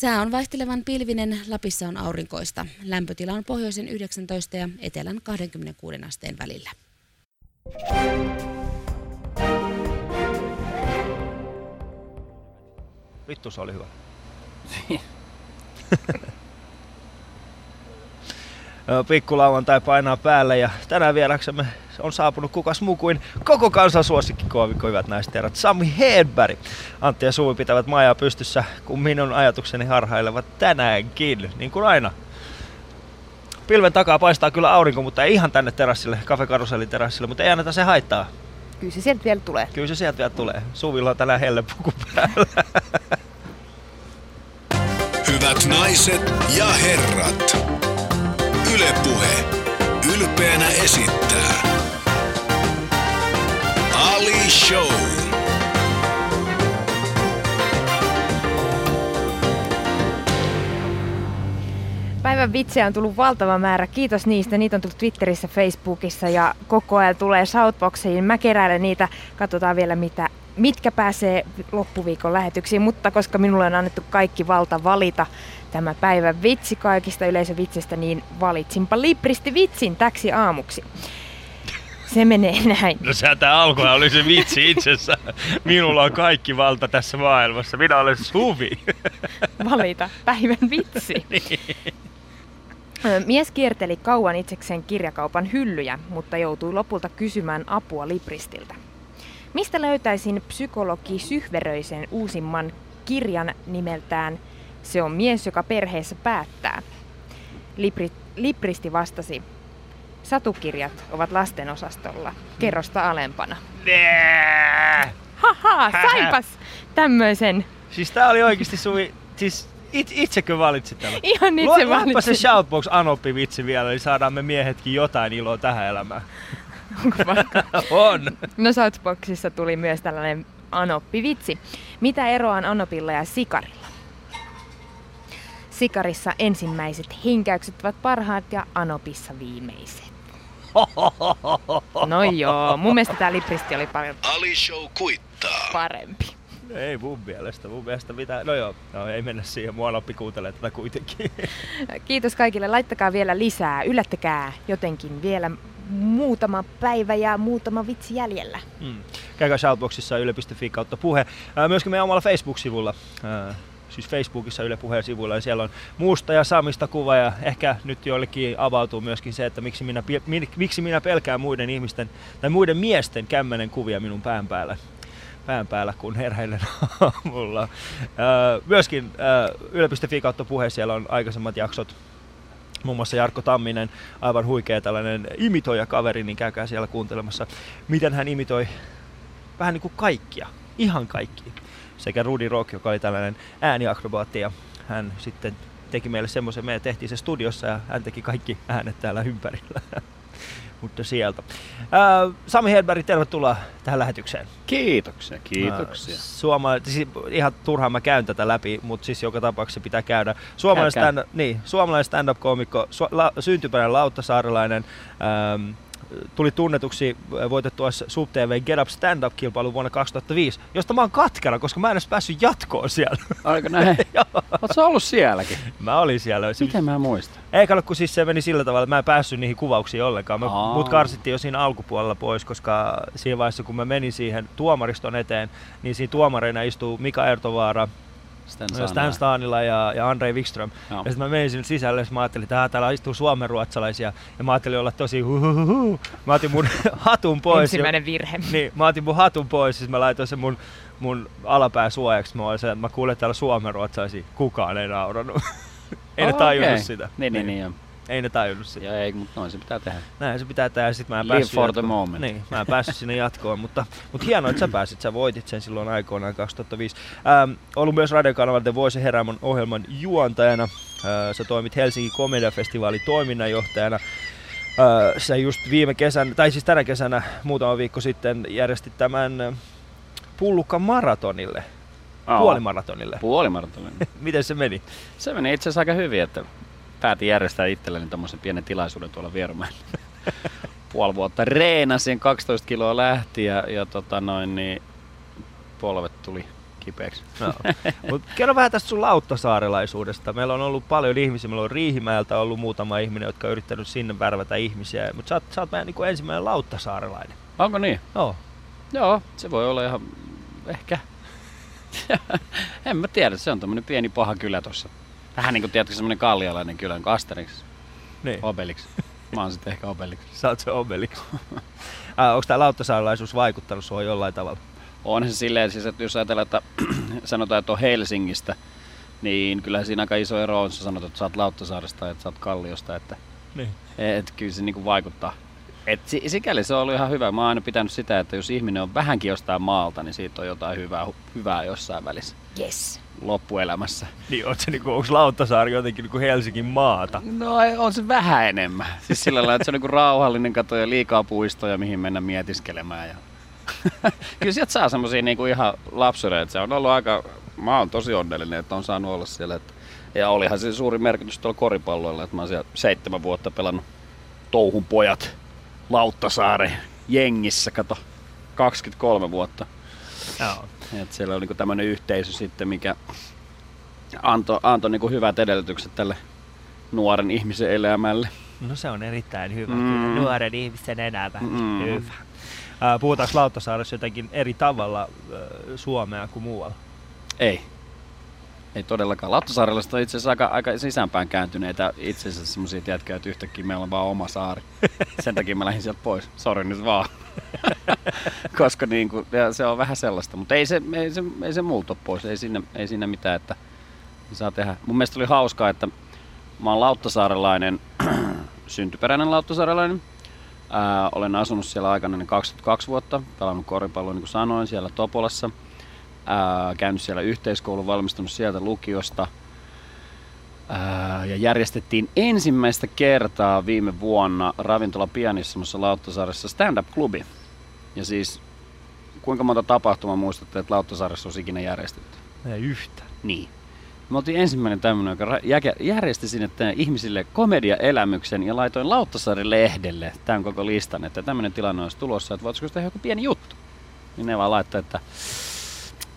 Sää on vaihtelevan pilvinen, Lapissa on aurinkoista. Lämpötila on pohjoisen 19 ja etelän 26 asteen välillä. Vittu se oli hyvä. Pikkulauantai painaa päälle ja tänään vieraksemme on saapunut kukas muu kuin koko kansan suosikkikoomikko, hyvät naiset herrat, Sami Hedberg. Antti ja Suvi pitävät majaa pystyssä, kun minun ajatukseni harhailevat tänäänkin, niin kuin aina. Pilven takaa paistaa kyllä aurinko, mutta ei ihan tänne terassille, kafekarusellin terassille, mutta ei anneta se haittaa. Kyllä se sieltä vielä tulee. Kyllä se sieltä vielä tulee. Suvilla on tänään hellepuku päällä. Hyvät naiset ja herrat, Ylepuhe ylpeänä esittää Show. Päivän vitsejä on tullut valtava määrä. Kiitos niistä. Niitä on tullut Twitterissä, Facebookissa ja koko ajan tulee Shoutboxiin. Mä keräilen niitä. Katsotaan vielä mitä, mitkä pääsee loppuviikon lähetyksiin. Mutta koska minulle on annettu kaikki valta valita tämä päivän vitsi kaikista yleisövitsestä, niin valitsinpa Lipristi vitsin täksi aamuksi. Se menee näin. No sehän tää alkuhan oli se vitsi itsessä. Minulla on kaikki valta tässä maailmassa. Minä olen Suvi. Valita päivän vitsi. niin. Mies kierteli kauan itsekseen kirjakaupan hyllyjä, mutta joutui lopulta kysymään apua Libristiltä. Mistä löytäisin psykologi Syhveröisen uusimman kirjan nimeltään Se on mies, joka perheessä päättää? Libri, Libristi vastasi, Satukirjat ovat lasten osastolla, kerrosta alempana. Nää. Haha, saipas tämmöisen. Siis tää oli oikeesti Suvi, siis it, itsekö valitsit tämän? Ihan itse luepa valitsin. se Shoutbox Anoppi vitsi vielä, niin saadaan me miehetkin jotain iloa tähän elämään. On. No Southboxissa tuli myös tällainen Anoppi-vitsi. Mitä eroa on Anopilla ja Sikarilla? Sikarissa ensimmäiset hinkäykset ovat parhaat ja Anopissa viimeiset. No joo, mun mielestä tää Lipristi oli paljon Ali Show kuittaa. parempi. Ei mun mielestä, mun mielestä mitä, no joo, no ei mennä siihen, mua Anoppi kuuntelee tätä kuitenkin. Kiitos kaikille, laittakaa vielä lisää, yllättäkää jotenkin vielä muutama päivä ja muutama vitsi jäljellä. Mm. Käykää Shoutboxissa yle.fi kautta puhe. Myöskin meidän omalla Facebook-sivulla, siis Facebookissa Yle Puheen sivuilla, ja siellä on muusta ja Samista kuva, ja ehkä nyt joillekin avautuu myöskin se, että miksi minä, miksi minä pelkään muiden ihmisten tai muiden miesten kämmenen kuvia minun pään päällä pään päällä, kun heräilen aamulla. Myöskin yle.fi kautta puhe, siellä on aikaisemmat jaksot muun muassa Jarkko Tamminen, aivan huikea tällainen imitoija kaveri, niin käykää siellä kuuntelemassa, miten hän imitoi vähän niin kuin kaikkia, ihan kaikki. Sekä Rudi Rock, joka oli tällainen ääniakrobaatti, ja hän sitten teki meille semmoisen, me tehtiin se studiossa ja hän teki kaikki äänet täällä ympärillä. Mutta sieltä. Ää, Sami Hedberg, tervetuloa tähän lähetykseen. Kiitoksia, kiitoksia. Ää, Suoma, siis ihan turhaan mä käyn tätä läpi, mutta siis joka tapauksessa pitää käydä. Suomalainen, stand, niin, suomalainen stand-up-koomikko, su, la, syntyperäinen lauttasaarelainen, ähm, tuli tunnetuksi äh, voitettua Sub TV Get Up Stand-up-kilpailu vuonna 2005, josta mä oon katkera, koska mä en edes päässyt jatkoon siellä. Aika näin. Oot sä ollut sielläkin? mä olin siellä. Miten mä muistan? Ei kato, kun siis se meni sillä tavalla, että mä en päässyt niihin kuvauksiin ollenkaan. Mä, Aa. mut karsittiin jo siinä alkupuolella pois, koska siinä vaiheessa kun mä menin siihen tuomariston eteen, niin siinä tuomareina istuu Mika Ertovaara, Stan Stan Sanela. Stanila ja, ja Andrei Wikström. Joo. Ja sitten mä menin sinne sisälle, ja mä ajattelin, että "Ah, täällä istuu suomenruotsalaisia. Ja mä ajattelin olla tosi huhuhuhu. Mä otin mun hatun pois. Ensimmäinen virhe. Ja, niin, mä otin mun hatun pois, siis mä laitoin sen mun, mun alapää suojaksi. Mä olin se, että mä kuulen täällä suomenruotsalaisia. Kukaan ei nauranut. ei ne Okei. tajunnut sitä. Niin, niin, niin. joo. Ei ne tajunnut sitä. Ja ei, mutta noin se pitää tehdä. Näin se pitää tehdä, sit mä en Live päässyt for the jatkoon. moment. Niin, mä en päässyt sinne jatkoon, mutta, mutta hienoa, että sä pääsit, sä voitit sen silloin aikoinaan 2005. Ähm, ollut myös radiokanavan The Voice Heräämon ohjelman juontajana. Äh, sä toimit Helsingin Komediafestivaalin toiminnanjohtajana. Äh, sä just viime kesänä, tai siis tänä kesänä muutama viikko sitten järjestit tämän äh, Pullukka maratonille, Aa, puolimaratonille. Puolimaratonin. Miten se meni? Se meni itse asiassa aika hyvin, että päätin järjestää itselleni tämmöisen pienen tilaisuuden tuolla Vierumäellä. Puoli vuotta reenasin, 12 kiloa lähti ja, ja tota noin, niin polvet tuli kipeäksi. No. Mut kerro vähän tästä sun lauttasaarelaisuudesta. Meillä on ollut paljon ihmisiä, meillä on Riihimäeltä ollut muutama ihminen, jotka on yrittänyt sinne värvätä ihmisiä, mutta sä oot, sä oot meidän niin ensimmäinen lauttasaarelainen. Onko niin? Joo. Joo, se voi olla ihan ehkä. en mä tiedä, se on tämmönen pieni paha kylä tossa. Vähän niinku tiedätkö semmonen kallialainen kylä, niin kuin Asterix, Niin. Obelix. Mä oon sitten ehkä Obelix. Sä oot se Obelix. äh, onko tämä lauttasaarelaisuus vaikuttanut suhun jollain tavalla? On se silleen, siis, että jos ajatellaan, että sanotaan, että on Helsingistä, niin kyllä siinä aika iso ero on, jos sä sanot, että sä oot Lauttasaaresta ja että sä oot Kalliosta, että Niin. et, kyllä se niinku vaikuttaa. Et si- sikäli se on ollut ihan hyvä. Mä oon aina pitänyt sitä, että jos ihminen on vähänkin jostain maalta, niin siitä on jotain hyvää, hyvää jossain välissä Yes. Niin, loppuelämässä. oot se niinku, onko Lauttasaari jotenkin niinku Helsingin maata? No ei, on se vähän enemmän. Siis sillä lailla, että se on niinku rauhallinen kato ja liikaa puistoja, mihin mennä mietiskelemään. Ja... Kyllä sieltä saa semmosia niinku ihan lapsuuden, että se on ollut aika, mä oon tosi onnellinen, että on saanut olla siellä. Että... Ja olihan se suuri merkitys tuolla koripalloilla, että mä oon siellä seitsemän vuotta pelannut touhun pojat Lauttasaaren jengissä, kato, 23 vuotta. Joo. Et siellä on niinku tämmöinen yhteisö sitten, mikä antoi anto niinku hyvät edellytykset tälle nuoren ihmisen elämälle. No se on erittäin hyvä. Mm. Kyllä nuoren ihmisen elämä. Mm. Hyvä. Puhutaanko Lauttasaaressa jotenkin eri tavalla Suomea kuin muualla? Ei. Ei todellakaan. Lauttasaarella on itse asiassa aika, aika sisäänpäin kääntyneitä itse asiassa semmoisia tiedätkö, että yhtäkkiä meillä on vaan oma saari. Sen takia mä lähdin sieltä pois. Sori nyt vaan. Koska niin kuin, ja se on vähän sellaista. Mutta ei se, ei se, ei se multa pois. Ei siinä, ei siinä mitään, että saa tehdä. Mun mielestä oli hauskaa, että mä oon lauttasaarelainen, syntyperäinen lauttasaarelainen. Ää, olen asunut siellä aikana niin 22 vuotta, pelannut koripalloa niin kuin sanoin siellä Topolassa. Ää, käynyt siellä yhteiskoulun, valmistunut sieltä lukiosta. Ää, ja järjestettiin ensimmäistä kertaa viime vuonna ravintola Pianissimassa Lauttasaaressa stand-up-klubi. Ja siis kuinka monta tapahtumaa muistatte, että Lauttasaaressa olisi ikinä järjestetty? Ei yhtä. Niin. Me oltiin ensimmäinen tämmöinen, joka järjesti sinne ihmisille komediaelämyksen ja laitoin Lauttasaaren lehdelle tämän koko listan, että tämmöinen tilanne olisi tulossa, että voitaisiinko tehdä joku pieni juttu. Niin ne vaan laittoi, että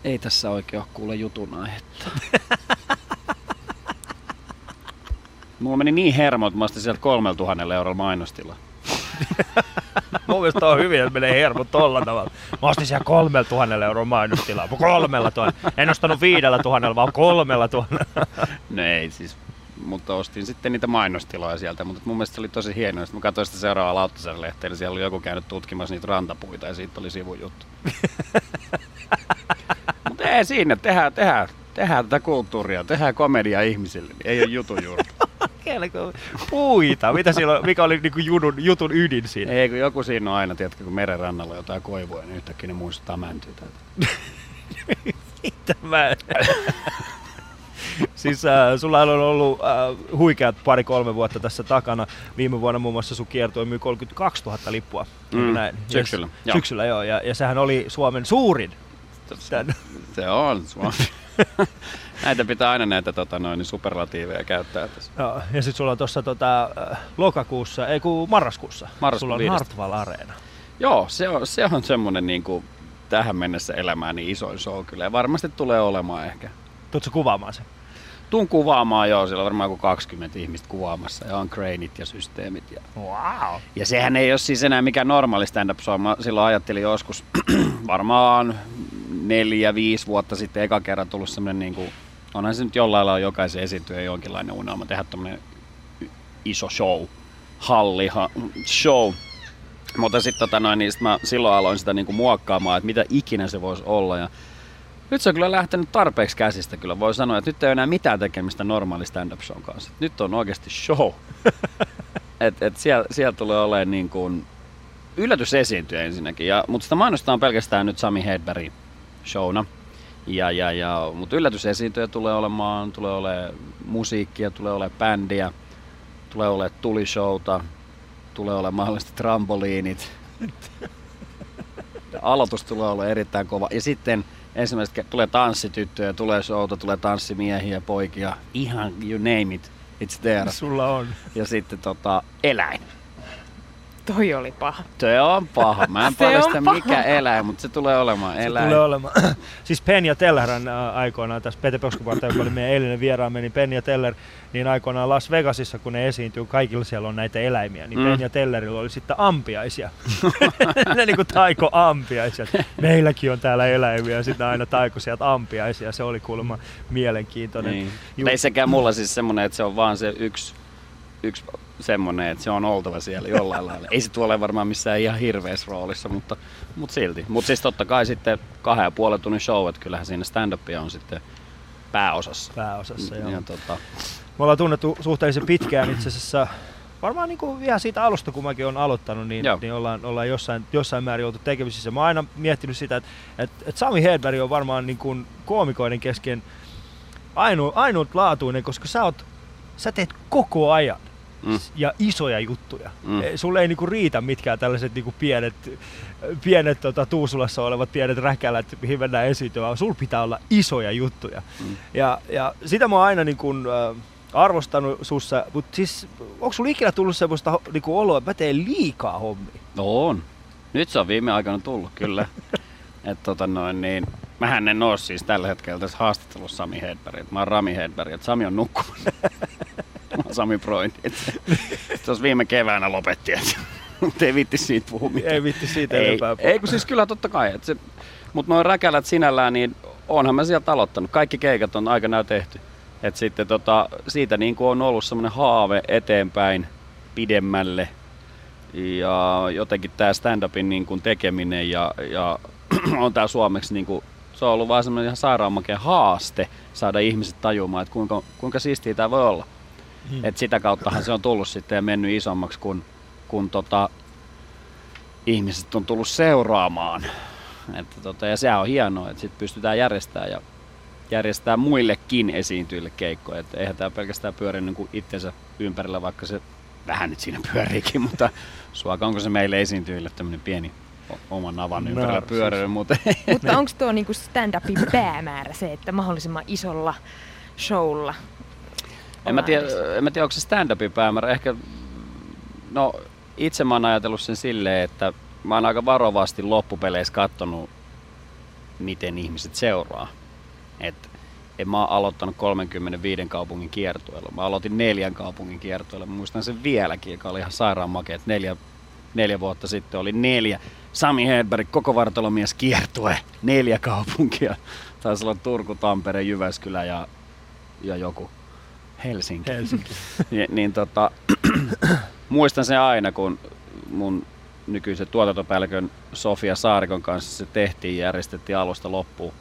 ei tässä oikein ole kuule jutun aihetta. Mulla meni niin hermo, että mä ostin sieltä kolmella tuhannella eurolla mainostilla. Mun mielestä on hyvin, että menee hermo tolla tavalla. Mä ostin siellä kolmella tuhannella euroa mainostilaa. Kolmella tuhannella. En ostanut viidellä tuhannella, vaan kolmella tuhannella. No ei siis, mutta ostin sitten niitä mainostiloja sieltä, mutta mun mielestä se oli tosi hienoa. Sitten mä katsoin sitä seuraavaa Lauttasaaren lehteä, niin siellä oli joku käynyt tutkimassa niitä rantapuita ja siitä oli sivujuttu. Ei siinä, tehdään, tehdään, tehdään tätä kulttuuria, tehdään komedia ihmisille, niin ei ole jutun juurta. Kelko puita. Mitä siellä on, mikä oli niinku jutun, jutun ydin siinä? ei kun joku siinä on aina, tiedätkö, kun meren rannalla jotain koivua, niin yhtäkkiä ne muistuttaa mäntyä täältä. Mitä mä... siis äh, sulla on ollut äh, huikeat pari-kolme vuotta tässä takana. Viime vuonna muun muassa sun kiertue myi 32 000 lippua. Mm, näin? syksyllä, Ja, joo. syksyllä joo. Ja, ja sehän oli Suomen suurin. Tän, Se on Suomi. näitä pitää aina näitä tota, noin, niin superlatiiveja käyttää tässä. joo. Ja sitten sulla on tuossa tota, äh, lokakuussa, ei kun marraskuussa, Marraskuun sulla on viidestä. Hartwall Areena. Joo, se on, se on semmonen niin kuin tähän mennessä elämään niin isoin show kyllä. Ja varmasti tulee olemaan ehkä. Tuutko kuvaamaan sen? Tuun kuvaamaan joo, siellä on varmaan kuin 20 ihmistä kuvaamassa ja on craneit ja systeemit. Ja, Wow. ja sehän ei ole siis enää mikään normaali stand-up show. Mä silloin ajattelin joskus varmaan neljä, viisi vuotta sitten eka kerran tullut semmonen niin kuin, onhan se nyt jollain lailla jokaisen esiintyjä jonkinlainen unelma tehdä tämmönen iso show, halli, ha, show. Mutta sitten tota noin, niin sit mä silloin aloin sitä niinku muokkaamaan, että mitä ikinä se voisi olla. Ja nyt se on kyllä lähtenyt tarpeeksi käsistä kyllä. Voi sanoa, että nyt ei ole enää mitään tekemistä normaali stand-up show kanssa. Nyt on oikeasti show. et, et siellä, siellä tulee olemaan niin kuin yllätysesiintyjä ensinnäkin. Ja, mutta sitä mainostaa pelkästään nyt Sami Hedberg showna. Ja, ja, ja, mutta yllätysesiintyjä tulee olemaan, tulee olemaan musiikkia, tulee olemaan bändiä, tulee olemaan tulishowta, tulee olemaan mahdollisesti trampoliinit. Aloitus tulee olemaan erittäin kova. Ja sitten ensimmäiset tulee tanssityttöjä, tulee showta, tulee tanssimiehiä, poikia. Ihan you name it, it's there. Sulla on. Ja sitten tota, eläin. Toi oli paha. Se on paha. Mä en Se paljasta paha. mikä eläin, mutta se tulee olemaan Se eläin. tulee olemaan. siis Penn ja Tellerhän ää, aikoinaan tässä, Pete Pöskuparta, joka oli meidän eilinen vieraamme, niin Penn ja Teller, niin aikoinaan Las Vegasissa, kun ne esiintyy, kaikilla siellä on näitä eläimiä, niin Mm. mm. Penn ja Tellerillä oli sitten ampiaisia. ne niinku taiko ampiaisia. Meilläkin on täällä eläimiä ja sitten aina taiko sieltä ampiaisia. Se oli kuulemma mielenkiintoinen. Niin. Mutta ei sekään mulla siis semmonen, että se on vaan se yksi, yksi semmonen, että se on oltava siellä jollain lailla. Ei se tule varmaan missään ihan hirveässä roolissa, mutta, mutta silti. Mutta siis totta kai sitten kahden ja puolen tunnin show, että kyllähän siinä stand-upia on sitten pääosassa. Pääosassa, joo. Ja, tota, Me ollaan tunnettu suhteellisen pitkään itse asiassa, varmaan niin kuin ihan siitä alusta, kun mäkin olen aloittanut, niin, Joo. niin ollaan, ollaan jossain, jossain määrin oltu tekemisissä. Mä oon aina miettinyt sitä, että, että, että Sami Hedberg on varmaan niin kuin koomikoiden kesken ainu, ainutlaatuinen, koska sä, oot, sä teet koko ajan Mm. ja isoja juttuja. Mm. Sulle ei niinku riitä mitkään tällaiset niinku pienet, pienet tota, Tuusulassa olevat pienet räkälät, mihin mennään esiintymään, vaan sulla pitää olla isoja juttuja. Mm. Ja, ja sitä mä oon aina niinku, äh, arvostanut sussa, mutta siis onko sulla ikinä tullut semmoista niinku oloa, että mä teen liikaa hommia? no on. Nyt se on viime aikoina tullut, kyllä. Et tota noin, niin, mähän en oo siis tällä hetkellä tässä haastattelussa Sami Hedberg. Mä oon Rami Hedberg, että Sami on nukkunut. Sami Broin. Tuossa viime keväänä lopetti, että mutta ei vitti siitä puhua mitään. Ei vitti siitä ei, enempää. ei, kun siis kyllä totta kai. Et se, mutta noin räkälät sinällään, niin onhan mä sieltä aloittanut. Kaikki keikat on aikanaan tehty. Et sitten tota, siitä niin kuin on ollut semmoinen haave eteenpäin pidemmälle. Ja jotenkin tämä stand-upin niin kuin tekeminen ja, ja on tää suomeksi niin kuin, se on ollut vaan semmoinen ihan sairaanmakea haaste saada ihmiset tajumaan, että kuinka, kuinka siistiä tämä voi olla. Hmm. Et sitä kauttahan se on tullut sitten ja mennyt isommaksi, kun, kun tota, ihmiset on tullut seuraamaan. Että tota, ja sehän on hienoa, että sit pystytään järjestämään ja järjestää muillekin esiintyjille keikkoja. Et eihän tämä pelkästään pyöri niin kuin itsensä ympärillä, vaikka se vähän nyt siinä pyöriikin, mutta suoka onko se meille esiintyjille tämmöinen pieni oman navan No, ympärillä siis- pyörinyt, mutta Mutta onko tuo niinku stand-upin päämäärä se, että mahdollisimman isolla showlla En mä, tiedä, en mä tiedä, onko se stand-upin päämäärä. Ehkä, no itse mä oon ajatellut sen silleen, että mä oon aika varovasti loppupeleissä kattonut, miten ihmiset seuraa. Et, en mä oon aloittanut 35 kaupungin kiertueella. Mä aloitin neljän kaupungin kiertueella. Mä muistan sen vieläkin, joka oli ihan sairaan makea. että Neljä, neljä vuotta sitten oli neljä. Sami Hedberg, koko vartalomies kiertue. Neljä kaupunkia. Taisi olla Turku, Tampere, Jyväskylä ja, ja joku Helsinki. Helsinki. Niin, niin tota, muistan sen aina, kun mun nykyisen tuotantopäällikön Sofia Saarikon kanssa se tehtiin ja järjestettiin alusta loppuun.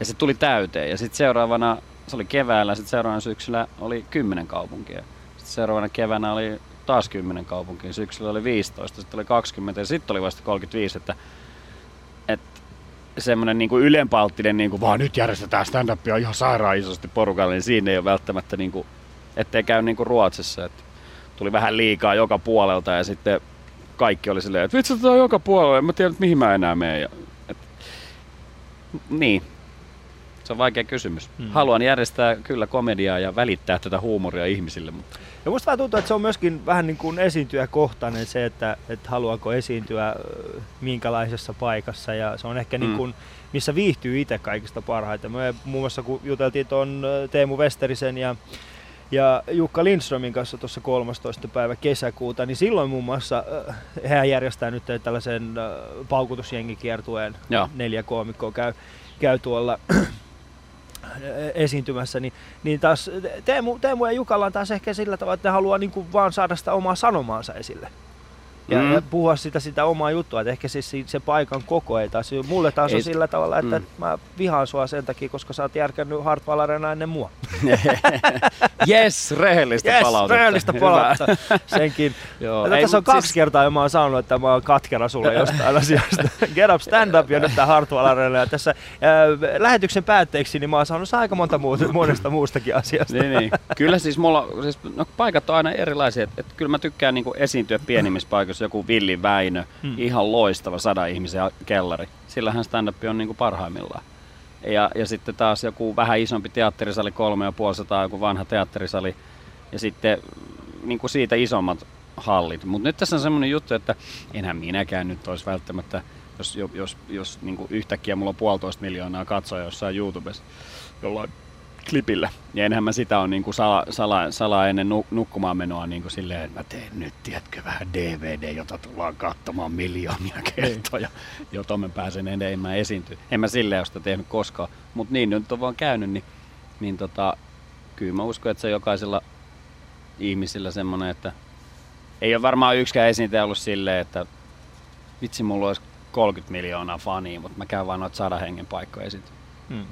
Ja se tuli täyteen. Ja sitten seuraavana, se oli keväällä, sitten seuraavana syksyllä oli 10 kaupunkia. Sitten seuraavana keväänä oli taas 10 kaupunkia, syksyllä oli 15, sitten oli 20 ja sitten oli vasta 35, että, että semmoinen niin kuin ylenpalttinen, niin kuin, vaan nyt järjestetään stand-upia ihan sairaan isosti porukalle, niin siinä ei ole välttämättä, niin kuin, ettei käy niin kuin Ruotsissa, että tuli vähän liikaa joka puolelta ja sitten kaikki oli silleen, että vitsi, on joka puolella, en mä tiedä, mihin mä enää menen. Ja, et, niin, se on vaikea kysymys. Hmm. Haluan järjestää kyllä komediaa ja välittää tätä huumoria ihmisille, mutta Ja musta vähän tuntuu, että se on myöskin vähän niin kuin esiintyjäkohtainen se, että, että haluaako esiintyä minkälaisessa paikassa ja se on ehkä Mm. niin kuin, missä viihtyy itse kaikista parhaiten. Me muun muassa kun juteltiin tuon Teemu Westerisen ja ja Jukka Lindströmin kanssa tuossa 13. päivä kesäkuuta, niin silloin muun muassa hehän järjestää nyt tällaisen paukutusjengikiertueen. Neljä koomikkoa käy, käy tuolla esiintymässä, niin, niin taas Teemu, Teemu ja Jukalla on taas ehkä sillä tavalla, että ne haluaa niin kuin vaan saada sitä omaa sanomaansa esille. Ja, Mm. ja puhua sitä, sitä omaa juttua, että ehkä siis se, se paikan koko ei taas, mulle taas Ei on sillä tavalla, että mm. mä vihaan sua sen takia, koska sä oot järkännyt Hartwall Arena ennen mua. yes, rehellistä Yes, palautetta. rehellistä palautetta. Senkin. Joo, ei, tässä on mut kaksi siis- kertaa jo mä oon sanonut, että mä oon katkera sulle jostain asiasta. Get up, stand up ja nyt tää Hartwall Arena. Ja tässä ää, lähetyksen päätteeksi niin mä oon sanonut aika monta muuta, monesta muustakin asiasta. niin, niin. Kyllä siis mulla, siis, no, paikat on aina erilaisia. Et, et, kyllä mä tykkään niinku esiintyä pienimmissä paikoissa. Joku Villi Väinö, Hmm. ihan loistava sada ihmisen kellari. Sillähän stand-up on niinku parhaimmillaan. Ja, ja sitten taas joku vähän isompi teatterisali, kolme ja puoli sataa, joku vanha teatterisali. Ja sitten niin kuin siitä isommat hallit. Mutta nyt tässä on semmoinen juttu, että enhän minäkään nyt olisi välttämättä, jos, jos, jos, niin yhtäkkiä mulla on puolitoista miljoonaa katsoja jossain YouTubessa jollain klipillä. Ja enhän mä sitä on niin kuin sala, sala, sala ennen nu, nukkumaan menoa niin kuin silleen, että mä teen nyt, tiedätkö, vähän DVD, jota tullaan katsomaan miljoonia kertoja, jota mä pääsen enemmän esiintyä. En mä silleen ole sitä tehnyt koskaan, mutta niin nyt on vaan käynyt, niin, niin tota, kyllä mä uskon, että se jokaisella ihmisillä semmoinen, että ei ole varmaan yksikään esiintyjä ollut silleen, että vitsi mulla olisi 30 miljoonaa fania, mutta mä käyn vaan noita sadan hengen paikkoja esiintyä. Mm.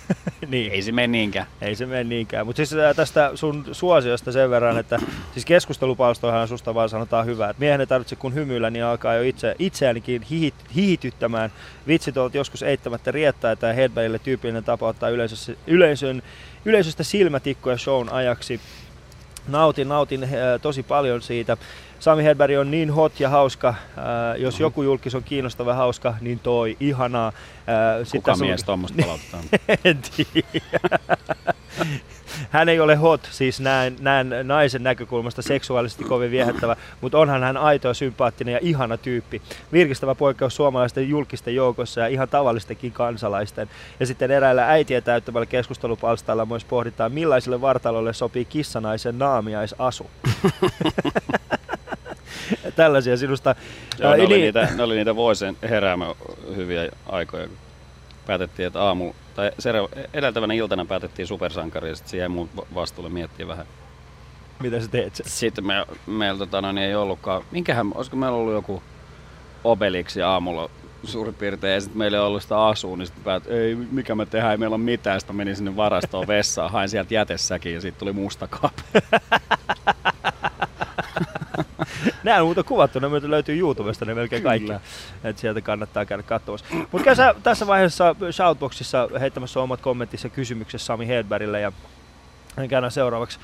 niin. Ei se mene niinkään. Ei se mene niinkään. Mutta siis tästä sun suosiosta sen verran, että siis keskustelupalstoihan susta vaan sanotaan hyvää. Et miehen ei tarvitse kun hymyillä, niin alkaa jo itse, itseäänikin hihit, hihityttämään. Vitsit ovat joskus eittämättä riettää, että headbangille tyypillinen tapa ottaa yleisön, yleisön, yleisöstä silmätikkoja shown ajaksi. Nautin, nautin tosi paljon siitä. Sami Hedberg on niin hot ja hauska. Äh, jos joku julkis on kiinnostava ja hauska, niin toi ihanaa. Äh, Kuka on- mies tuommoista palauttaa? en tiedä. Hän ei ole hot, siis näen, näen naisen näkökulmasta seksuaalisesti kovin viehättävä, mutta onhan hän aito ja sympaattinen ja ihana tyyppi. Virkistävä poikkeus suomalaisten julkisten joukossa ja ihan tavallistenkin kansalaisten. Ja sitten eräillä äitiä täyttämällä keskustelupalstalla myös pohditaan, millaiselle vartalolle sopii kissanaisen naamiaisasu. Tällaisia sinusta. Joo, ne, oli niin- niitä, ne oli niitä vuosien heräämä hyviä aikoja, kun päätettiin, että aamu, tai edeltävänä iltana päätettiin supersankari, ja sitten mun va- vastuulle miettiä vähän. Mitä sä teet sen? Sitten me, meillä tota, no, niin ei ollutkaan, minkähän, olisiko meillä ollut joku Obeliksi aamulla suurin piirtein, ja sitten meillä ei ollut sitä asua, niin sitten päät, ei, mikä me tehdään, ei meillä ole mitään. Sitten menin sinne varastoon vessaan, hain sieltä jätessäkin, ja sitten tuli musta kaappi. Nämä on muuten kuvattu, ne myötä löytyy YouTubesta ne melkein kaikki. Et sieltä kannattaa käydä katsomassa. Mutta käy sä tässä vaiheessa Shoutboxissa heittämässä omat kommentit ja kysymykset Sami Hedbergille ja käydään seuraavaksi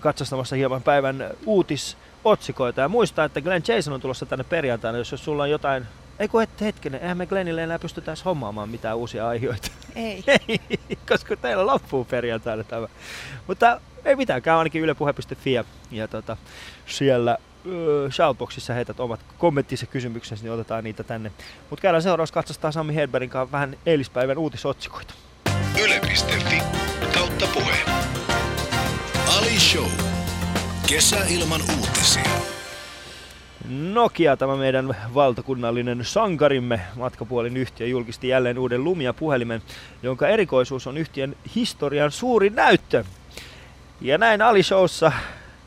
katsastamassa hieman päivän uutisotsikoita. Ja muista, että Glenn Jason on tulossa tänne perjantaina, jos, jos sulla on jotain ei kun et hetkinen, eihän me Glennille enää pystytä edes hommaamaan mitään uusia aiheita. Ei. Ei, koska teillä loppuu perjantaina tämä. Mutta ei mitään, käy ainakin ylepuhe.fi ja, ja tota, siellä shoutboxissa heität omat kommenttisi ja kysymyksesi, niin otetaan niitä tänne. Mutta käydään seuraavaksi katsastaa Sami Hedbergin kanssa vähän eilispäivän uutisotsikoita. Yle.fi kautta puhe. Ali Show. Kesä ilman uutisia. Nokia, tämä meidän valtakunnallinen sankarimme, matkapuolin yhtiö, julkisti jälleen uuden Lumia-puhelimen, jonka erikoisuus on yhtiön historian suuri näyttö. Ja näin Ali-showssa